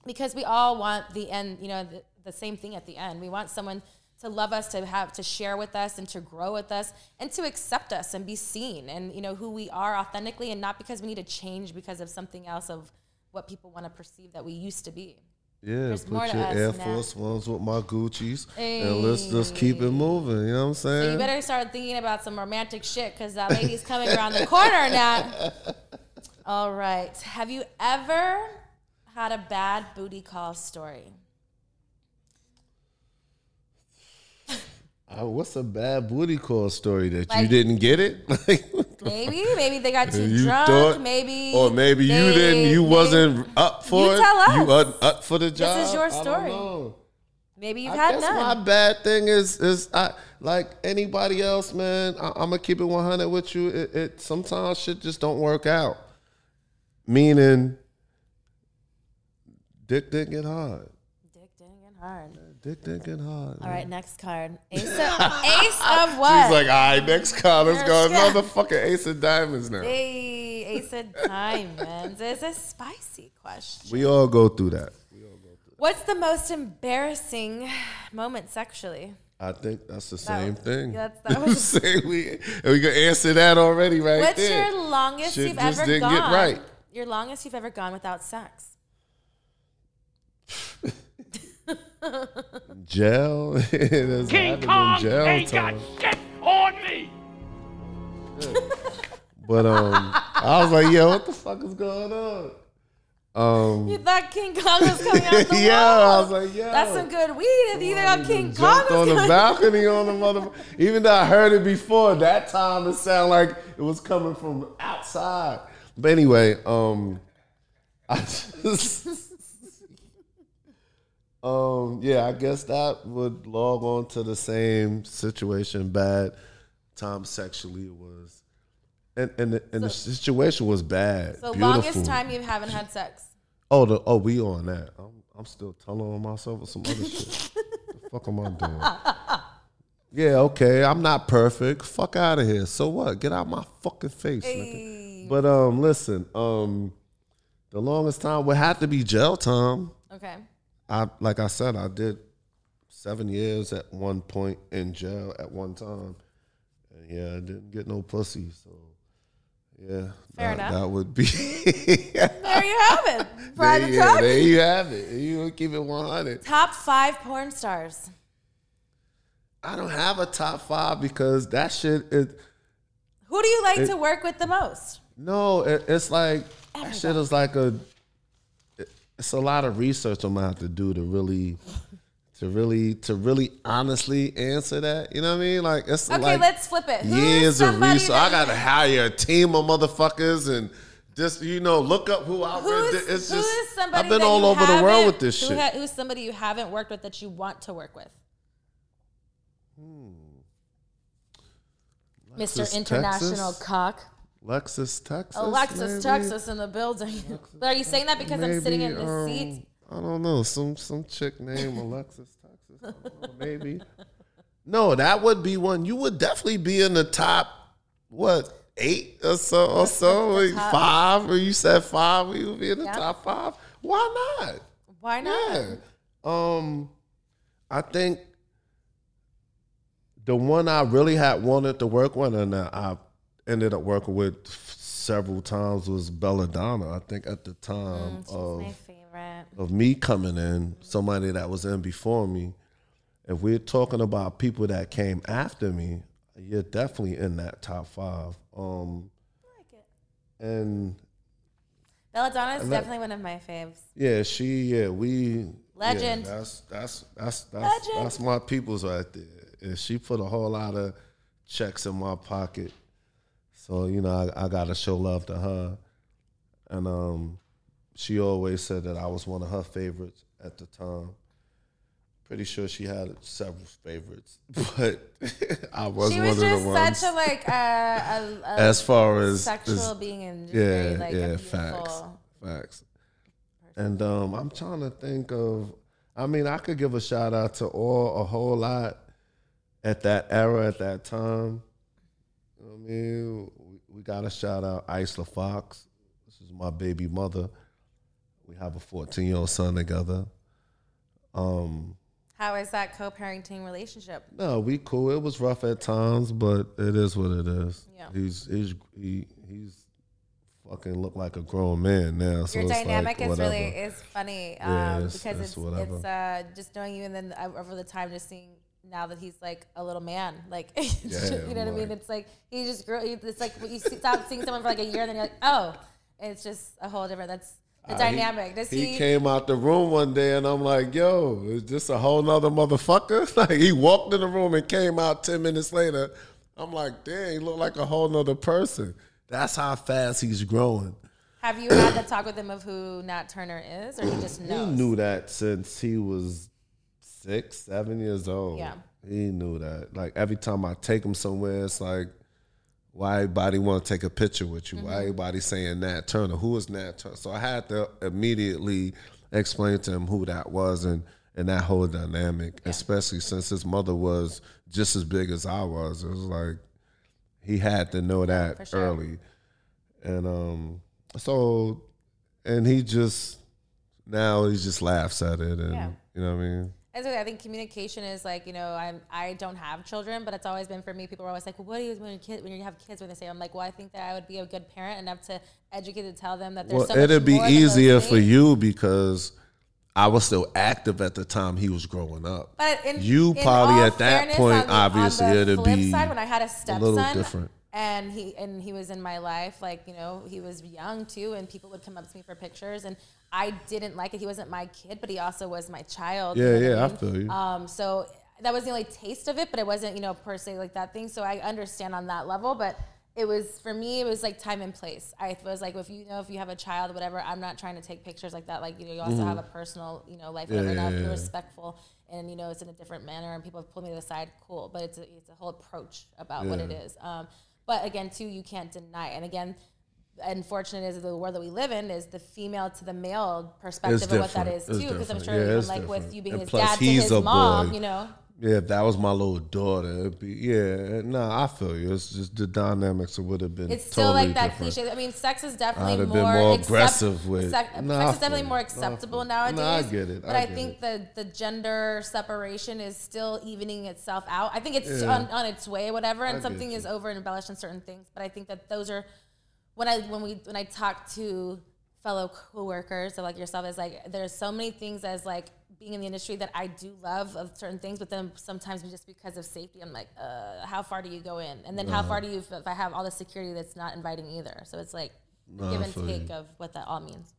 because we all want the end you know the, the same thing at the end we want someone to love us to have to share with us and to grow with us and to accept us and be seen and you know who we are authentically and not because we need to change because of something else of what people want to perceive that we used to be yeah, there's put your Air now. Force Ones with my Gucci's, and let's just keep it moving. You know what I'm So saying? you better start thinking about some romantic shit because that lady's coming around the corner now. All right. Have you ever had a bad booty call story? Uh, what's a bad booty call story that you didn't get it? Like, what the Maybe, maybe they got too You drunk. thought- maybe, or maybe you they- didn't. You they- wasn't up for You it. tell us. You wasn't up for the job. This is your story. Maybe you've I had guess none. my bad thing is is I like anybody else, man. I, I'm gonna keep it 100 with you. It, it sometimes shit just don't work out. Meaning, dick didn't get hard. Dick didn't get hard. Dick didn't get hard. All right, next card. Ace of, ace of what? She's like, all right, next card. Let's go. Yes, yeah. Another fucking ace of diamonds now. Hey, waste of diamonds. man. This is a spicy question. We all go through that. We all go through. What's the most embarrassing moment sexually? I think that's the That same was- thing. that's- that was- Say we and we can answer that already right What's there. your longest Shit you've just ever didn't gone? get right. Your longest you've ever gone without sex? Jail. it has King happened in Kong jail ain't got time. shit on me. But um, I was like, yo, what the fuck is going on? Um, You thought King Kong was coming out the yeah, I was like, yo, That's some good weed. If you thought King Kong jumped was on the balcony on the mother. Even though I heard it before, that time it sounded like it was coming from outside. But anyway, um, I just, um, yeah, I guess that would log on to the same situation. Bad time sexually it was, and and the, and the situation was bad. So beautiful. longest time you haven't had sex? Oh, the, oh, we on that. I'm, I'm still telling on myself or some other shit. the fuck am I doing? Yeah, okay. I'm not perfect. Fuck out of here. So what? Get out my fucking face. nigga. But um, listen. Um, the longest time would have to be jail time. Okay. I like I said, I did seven years at one point in jail at one time. And yeah, I didn't get no pussy. So yeah, Fair that, enough. that would be. There you have it. Private yeah, talk. there you have it. You keep it 100. Top five porn stars. I don't have a top five because that shit is Who do you like It- to work with the most? no. It, it's like that shit is like a. it- It's a lot of research I'm gonna have to do to really, to really, to really honestly answer that. You know what I mean? Like it's Okay, like let's flip it. Who years of research. I gotta hire a team of motherfuckers and. Just you know, look up who I read. Who's, it. It's who just I've been all over the world with this who shit. ha- who's somebody you haven't worked with that you want to work with? Hmm. Mr. International Texas? Cock. Lexus, Texas. Alexis, maybe? Texas in the building. but are you saying that because I'm sitting in Maybe, the um, seat? I don't know. Some some chick named Alexis, Texas. Know, maybe. No, that would be one. You would definitely be in the top. What eight or so or so? Five? Or you said five? You would be in the Yeah. top five. Why not? Why not? Yeah. Um, I think the one I really had wanted to work with, and I ended up working with several times, was Belladonna. I think at the time Mm, of of me coming in, somebody that was in before me. If we're talking about people that came after me, you're definitely in that top five. Um, and Belladonna is definitely one of my faves. yeah, she, yeah, we Legend. Yeah, that's that's that's that's Legend. that's my people's right there. And she put a whole lot of checks in my pocket, so you know I, I got to show love to her. And um, she always said that I was one of her favorites at the time. Pretty sure she had several favorites, but I was She one was of the just ones. such a like uh, a, a as far as sexual as- being and just yeah, like, yeah, facts, facts. And um, I'm trying to think of. I mean, I could give a shout out to all a whole lot at that era, at that time. You know what I mean, we, we got to shout out Isla Fox. This is my baby mother. We have a 14 year old son together. Um, How is that co-parenting relationship? no, we cool. It was rough at times, but it is what it is. Yeah. He's he's he, he's fucking look like a grown man now. So Your it's dynamic like is really is funny um, Yeah, it's- because it's it's it's uh, just knowing you and then over the time just seeing now that he's like a little man, like Yeah, you know what I mean. It's like he just grew. It's like you stop seeing someone for like a year, and then you're like, oh, it's just a whole different. That's the Uh, he- dynamic. Does he, he? came out the room one day and I'm like, yo, is this a whole nother motherfucker? Like he walked in the room and came out 10 minutes later. I'm like, dang, he looked like a whole nother person. That's how fast he's growing. have you had the talk with him of who Nat Turner is, or he just He knows? knew that since he was six, seven years old. Yeah. He knew that. Like every time I take him somewhere, it's like, why everybody want to take a picture with you? Mm-hmm. Why everybody saying Nat Turner? Who is Nat Turner? So I had to immediately explain to him who that was and and that whole dynamic, especially since his mother was just as big as I was. It was like he had to know that sure. early. and um, so, and he just now he just laughs at it, and Yeah. you know what I mean. As I, think communication is like you know I'm I don't have children, but it's always been for me. People are always like, well, what do you when you kid when you have kids when they say I'm like, well, I think that I would be a good parent enough to educate to tell them that there's Well, so it'd be easier for you because I was still active at the time he was growing up. But in, You in probably at that fairness, point, the, obviously, it'd be side, when I had a little different. And he and he was in my life, like you know, he was young too, and people would come up to me for pictures, and I didn't like it. He wasn't my kid, but he also was my child. Yeah, yeah, I mean? feel you. Um, so that was the only taste of it, but it wasn't, you know, per se like that thing. So I understand on that level, but it was for me, it was like time and place. I was like, if you know, if you have a child, whatever, I'm not trying to take pictures like that. Like, you know, you also have a personal, you know, life, whatever. Mm-hmm. Yeah, now, yeah, you're yeah. respectful and, you know, it's in a different manner and people have pulled me to the side, cool. But it's a, it's a whole approach about what it is Um, but again, too, you can't deny. And again, unfortunate is the world that we live in is the female to the male perspective of what that is It's too. Because I'm sure Yeah, even like with you being And his dad to his a mom, boy. you know. Yeah, if that was my little daughter, it'd be yeah. No, I feel you. It's just the dynamics would have been. It's still totally like that different. cliche. I mean, sex is definitely have more, been more accept- aggressive with- Sex, No, sex is definitely more I acceptable you. nowadays. No, I get it. But I I, think it. the the gender separation is still evening itself out. I think it's Yeah. on, on its way, whatever, and get something is over embellished in certain things. But I think that those are when I when we when I talk to fellow coworkers of like yourself is like there's so many things as like being in the industry that I do love of certain things, but then sometimes just because of safety, I'm like, uh, how far do you go in? And then how far do you if, if I have all the security that's not inviting either? So it's like the No, I give and take you. of what that all means.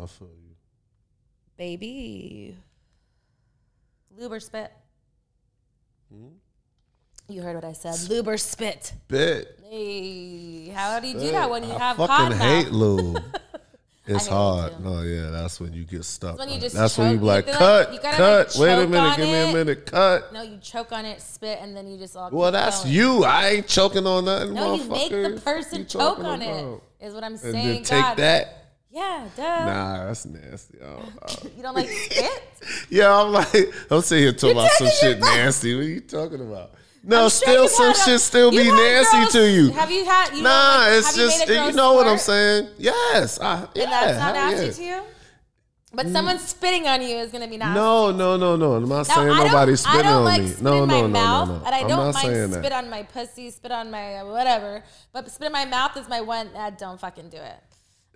I feel you. Baby, lube or spit? You heard what I said. Lube or spit? Bet. Hey, how do you do that when you I have fucking cotton hate mouth? lube. It's hard. No, yeah, that's when you get stuck. when you just that's when you be like, you cut, like you gotta, cut. like, Wait a minute, give me a minute, cut. No, you choke on it, spit, and then you just all. Well, that's going. you. I ain't choking on nothing. No, you make the person You choke on it. about? Is what I'm And saying. then take God. that. Yeah, duh. Nah, that's nasty. You don't like spit? Yeah, I'm like, I'm sitting here talking You're about some shit nasty. What are you talking about? No, I'm still you've some shit still be nasty girls- to you. Have you had? You know, nah, like, it's you just girl you know what I'm saying. Yes, I, yeah, And that's not nasty yeah. to you. But someone spitting on you is gonna be nasty. No, no, no, no. I'm not Now, saying I don't- nobody I spitting on like me. spit No, no, no, mouth, no, no. and I I'm don't not mind saying spit that. on my pussy, spit on my whatever. But spit in my mouth is my one. Uh, don't fucking do it.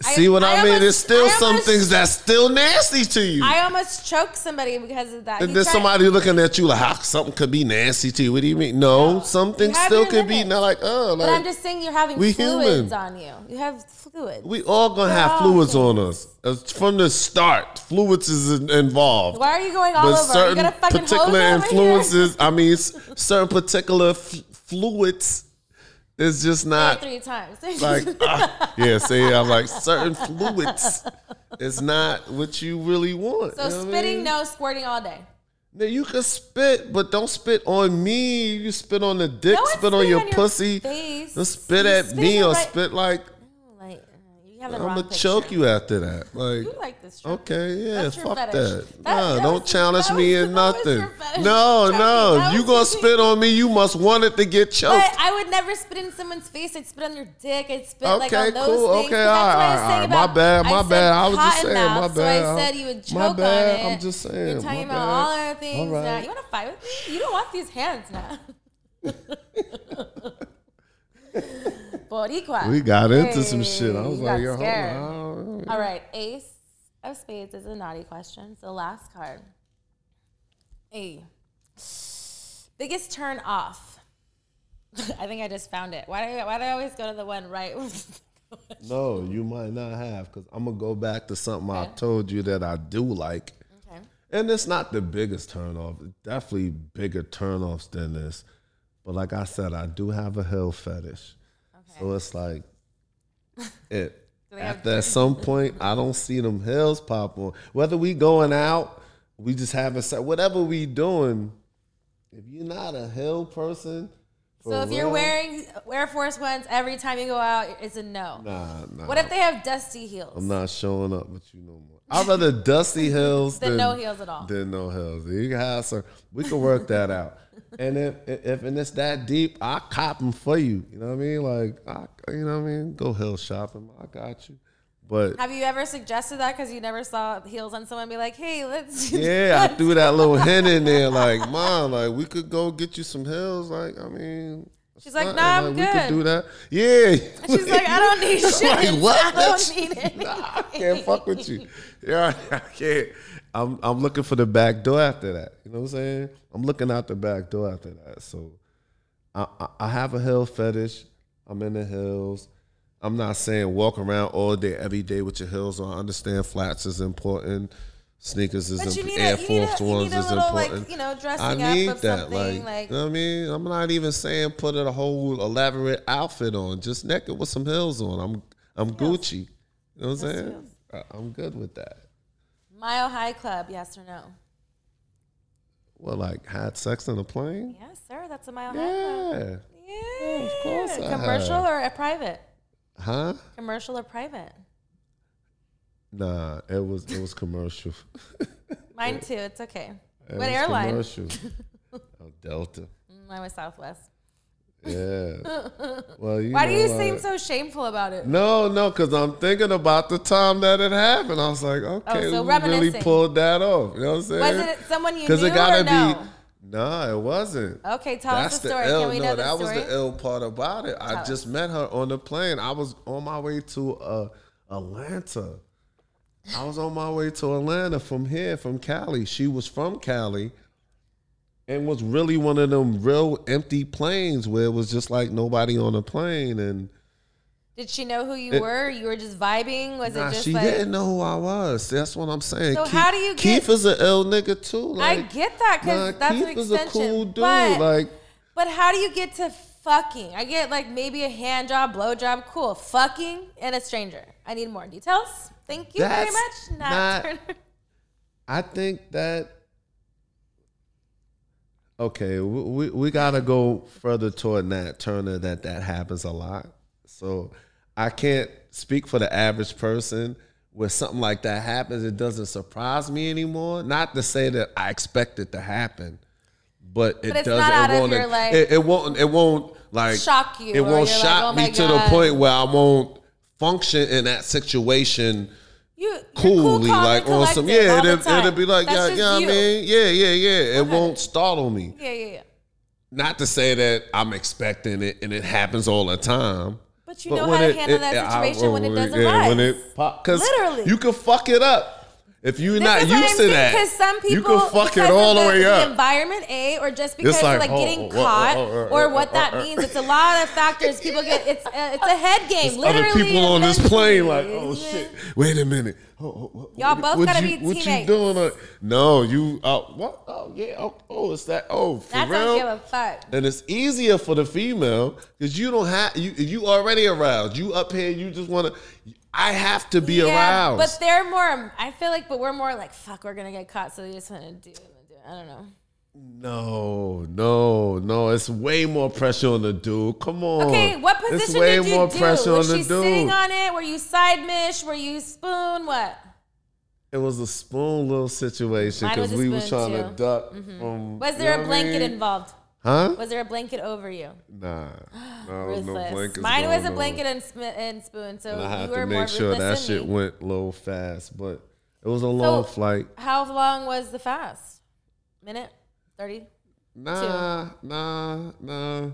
See what I, I mean? almost- There's still some things that's still nasty to you. I almost choked somebody because of that. and He then tried- somebody looking at you like, how something could be nasty to you? What do you mean? No, No. some things You have still could be not like, oh, But I'm just saying you're having we fluids human. on you. You have fluids. we all gonna We're have fluids human. on us As- from the start. Fluids is involved. Why are you going all but over? You certain got a fucking hose particular over influences, I mean, certain particular f- fluids is just not three times. like ah, yeah. Say I'm like certain fluids is not what you really want. so you know what I spitting, mean? no, squirting all day. Now you can spit, but don't spit on me. You spit on the dick, No spit on your on your pussy. face. Don't spit You're at me or right- spit like uh, you have the I'm gonna choke you after that. Like You like this? Okay, yeah, That's fuck that. That- Nah, that don't challenge me in nothing. No, no. You gonna spit on me, you must want it to get choked. But I would never spit in someone's face. I'd spit on your dick. I'd spit like Okay, on those cool. things. Okay, all right, was saying. My bad, my I bad. I was just saying, my bad. So I said you would choke My bad. on it. I'm just saying, You're talking about all other things. All right. Now. You want to fight with me? You don't want these hands now. Boricua. we got into some shit. I was like, hold on. All right, Ace of Spades is a naughty question. It's the last card. A. Biggest turn off. I think I just found it. Why do I, why do I always go to the one right? No, you might not have, because I'm gonna go back to something I Okay. told you that I do like. okay. And it's not the biggest turnoff. It's definitely bigger turnoffs than this. But like I said, I do have a hill fetish. So it's like it. After at some point, I don't see them hills pop on. Whether we going out, we just having whatever we doing. If you're not a hill person, So if you're wearing Air Force Ones every time you go out, it's a no. nah, nah, What if they have dusty heels? I'm not showing up with you no more. I'd rather dusty heels Than than no heels at all. Than no heels. You can have some. We can work that out. And if if and it's that deep, I cop them for you. You know what I mean? Like, I, you know what I mean? Go hill shopping. I got you. But Have you ever suggested that because you never saw heels on someone? Be like, hey, let's. yeah, I threw that little hint in there. Like, mom, like we could go get you some heels. Like, I mean. She's like, nah, I'm We could good. do that. Yeah. She's like, I don't need shit. Like, what, I don't need anything. Nah, I can't fuck with you. Yeah, I can't. I'm I'm looking for the back door after that. You know what I'm saying? I'm looking out the back door after that. So I, I, I have a hill fetish. I'm in the hills. I'm not saying walk around all day, every day with your heels on. I understand flats is important. Sneakers is important. Air a- Force you ones is little, like, important. you know, dressing I up need of that. Like, like- you know what I mean? I'm not even saying put a whole elaborate outfit on. Just naked with some heels on. I'm I'm Gucci. You know what I'm saying? heels. I'm good with that. Mile High Club, yes or no? Well, like had sex on a plane? Yes, sir. That's a Mile High Club. Yeah. Yeah. of course Commercial or a private? Huh? Commercial or private? Nah, it was it was commercial. Mine too. It's okay. It what airline? Commercial. oh, Delta. Mm, Mine was Southwest. Yeah. Well, you Why do you like- seem so shameful about it? No, no, because I'm thinking about the time that it happened. I was like, okay, Oh, so we really pulled that off. You know what I'm saying? Was it someone you Because knew it gotta or no? be. Nah, it wasn't. Okay, tell That's us the the story. ill. Can we no, know the that story? was the ill part about it. I Tell just met her on the plane. I was on my way to uh, Atlanta. I was on my way to Atlanta from here, from Cali. She was from Cali, and was really one of them real empty planes where it was just like nobody on the plane. And Did she know who you It- were? You were just vibing? Was nah, it just she like didn't know who I was. That's what I'm saying. So Keith, how do you get- Keith is an ill nigga too. I get that because nah, that's Keith an is a cool dude. But, like. but how do you get to fucking? I get like maybe a hand job, blow job, cool. Fucking and a stranger. I need more details. Thank you very much. Nat not- Turner. I think that okay, we, we, we gotta go further toward Nat Turner that that happens a lot. So I can't speak for the average person where something like that happens. It doesn't surprise me anymore. Not to say that I expect it to happen, but it But doesn't. It won't, it, it won't. It won't like Shock you, It won't you're like, shock "Oh me to the point where I won't function in that situation You coolly, calm, like on some yeah, it'll, it'll be like yeah, yeah, I mean, yeah, yeah, yeah. It won't startle me. Yeah, yeah, yeah. Not to say that I'm expecting it and it happens all the time. But you know how to handle that situation when it does arise. When it pop, because Literally. you can fuck it up if you're This not what used to saying, that. Because some people you can fuck it all the the, way the up. environment, a, or just because like, of like oh, getting oh, oh, caught, oh, oh, or oh, what oh, that oh, means. It's a lot of factors. People get it's a, it's a head game. Other Literally, people on this plane, like, oh shit, wait a minute. Oh, oh, oh, Y'all what- both what gotta you, be What you doing? Uh, no, you. Uh, what? Oh yeah. Oh, oh, it's that. Oh, for I real. don't give a fuck. And it's easier for the female because you don't have you you already aroused. You up here, you just want to. I have to be Yeah, aroused. but they're more. I feel like, but we're more like, fuck, we're gonna get caught, so we just want to do it. do it. I don't know. no, no, no. It's way more pressure on the dude. Come on. Okay, what Oh, It's position way did you more do? pressure Was on she the dude. sitting on it? Were you side mish? Were you spoon? What? it was a spoon little situation because we were trying to too. duck mm-hmm. from. Was there a what I blanket mean? involved? Huh? Was there a blanket over you? Nah, no, no blankets. Mine was a blanket and, sp- and spoon, so And I you had were to make sure that shit me. went low fast, but it was a long flight. How long was the fast? Minute, thirty, Nah, nah, nah.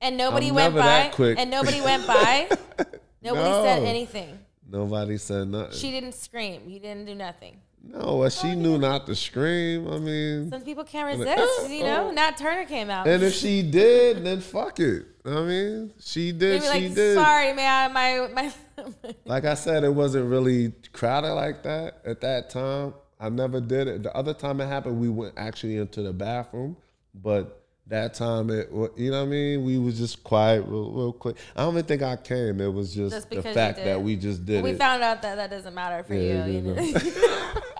and nobody I'm went by. And nobody went by. Nobody said anything. Nobody said nothing. She didn't scream. You didn't do nothing. No, well, she knew not to scream. I mean, Some people can't resist. You know, Nat Turner came out. and if she did, then fuck it. I mean, she did. She like, did. sorry, man. My my. Like I said, it wasn't really crowded like that at that time. I never did it. The other time it happened, we went actually into the bathroom, but that time it, you know what I mean. We was just quiet, real, real quick. I don't even think I came. It was just, Just the fact that we just did we it. found out that that doesn't matter for Yeah, you. you you know.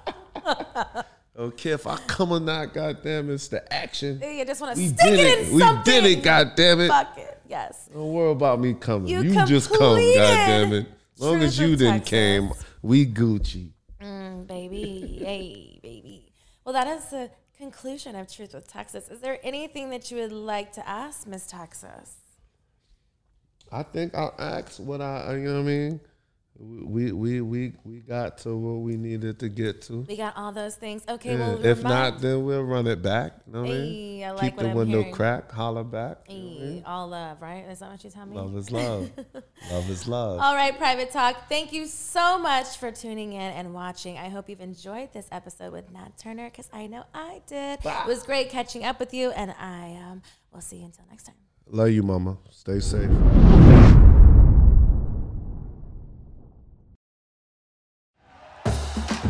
Okay, if I come or not, goddamn, it's the action. you just want to We stick did it it. in We something. did it. Goddamn it. Fuck it. Yes. Don't worry about me coming. You You, just come. Goddamn it. As long as you didn't Texas. came, we Gucci. Mm, baby, hey, baby. Well, that is the conclusion of Truth with Texas, is there anything that you would like to ask Miss Texas? I think I'll ask what I, you know what I mean? We we we we got to where we needed to get to. We got all those things. Okay, Yeah, well, if not, then we'll run it back. You know what I mean? I like Keep what the I'm window hearing. crack, holler back. you know what mean? All love, right? Is that what you tell me? Love is love. love is love. All right, Private Talk. Thank you so much for tuning in and watching. I hope you've enjoyed this episode with Nat Turner because I know I did. It was great catching up with you, and I um, will see you until next time. Love you, mama. Stay safe.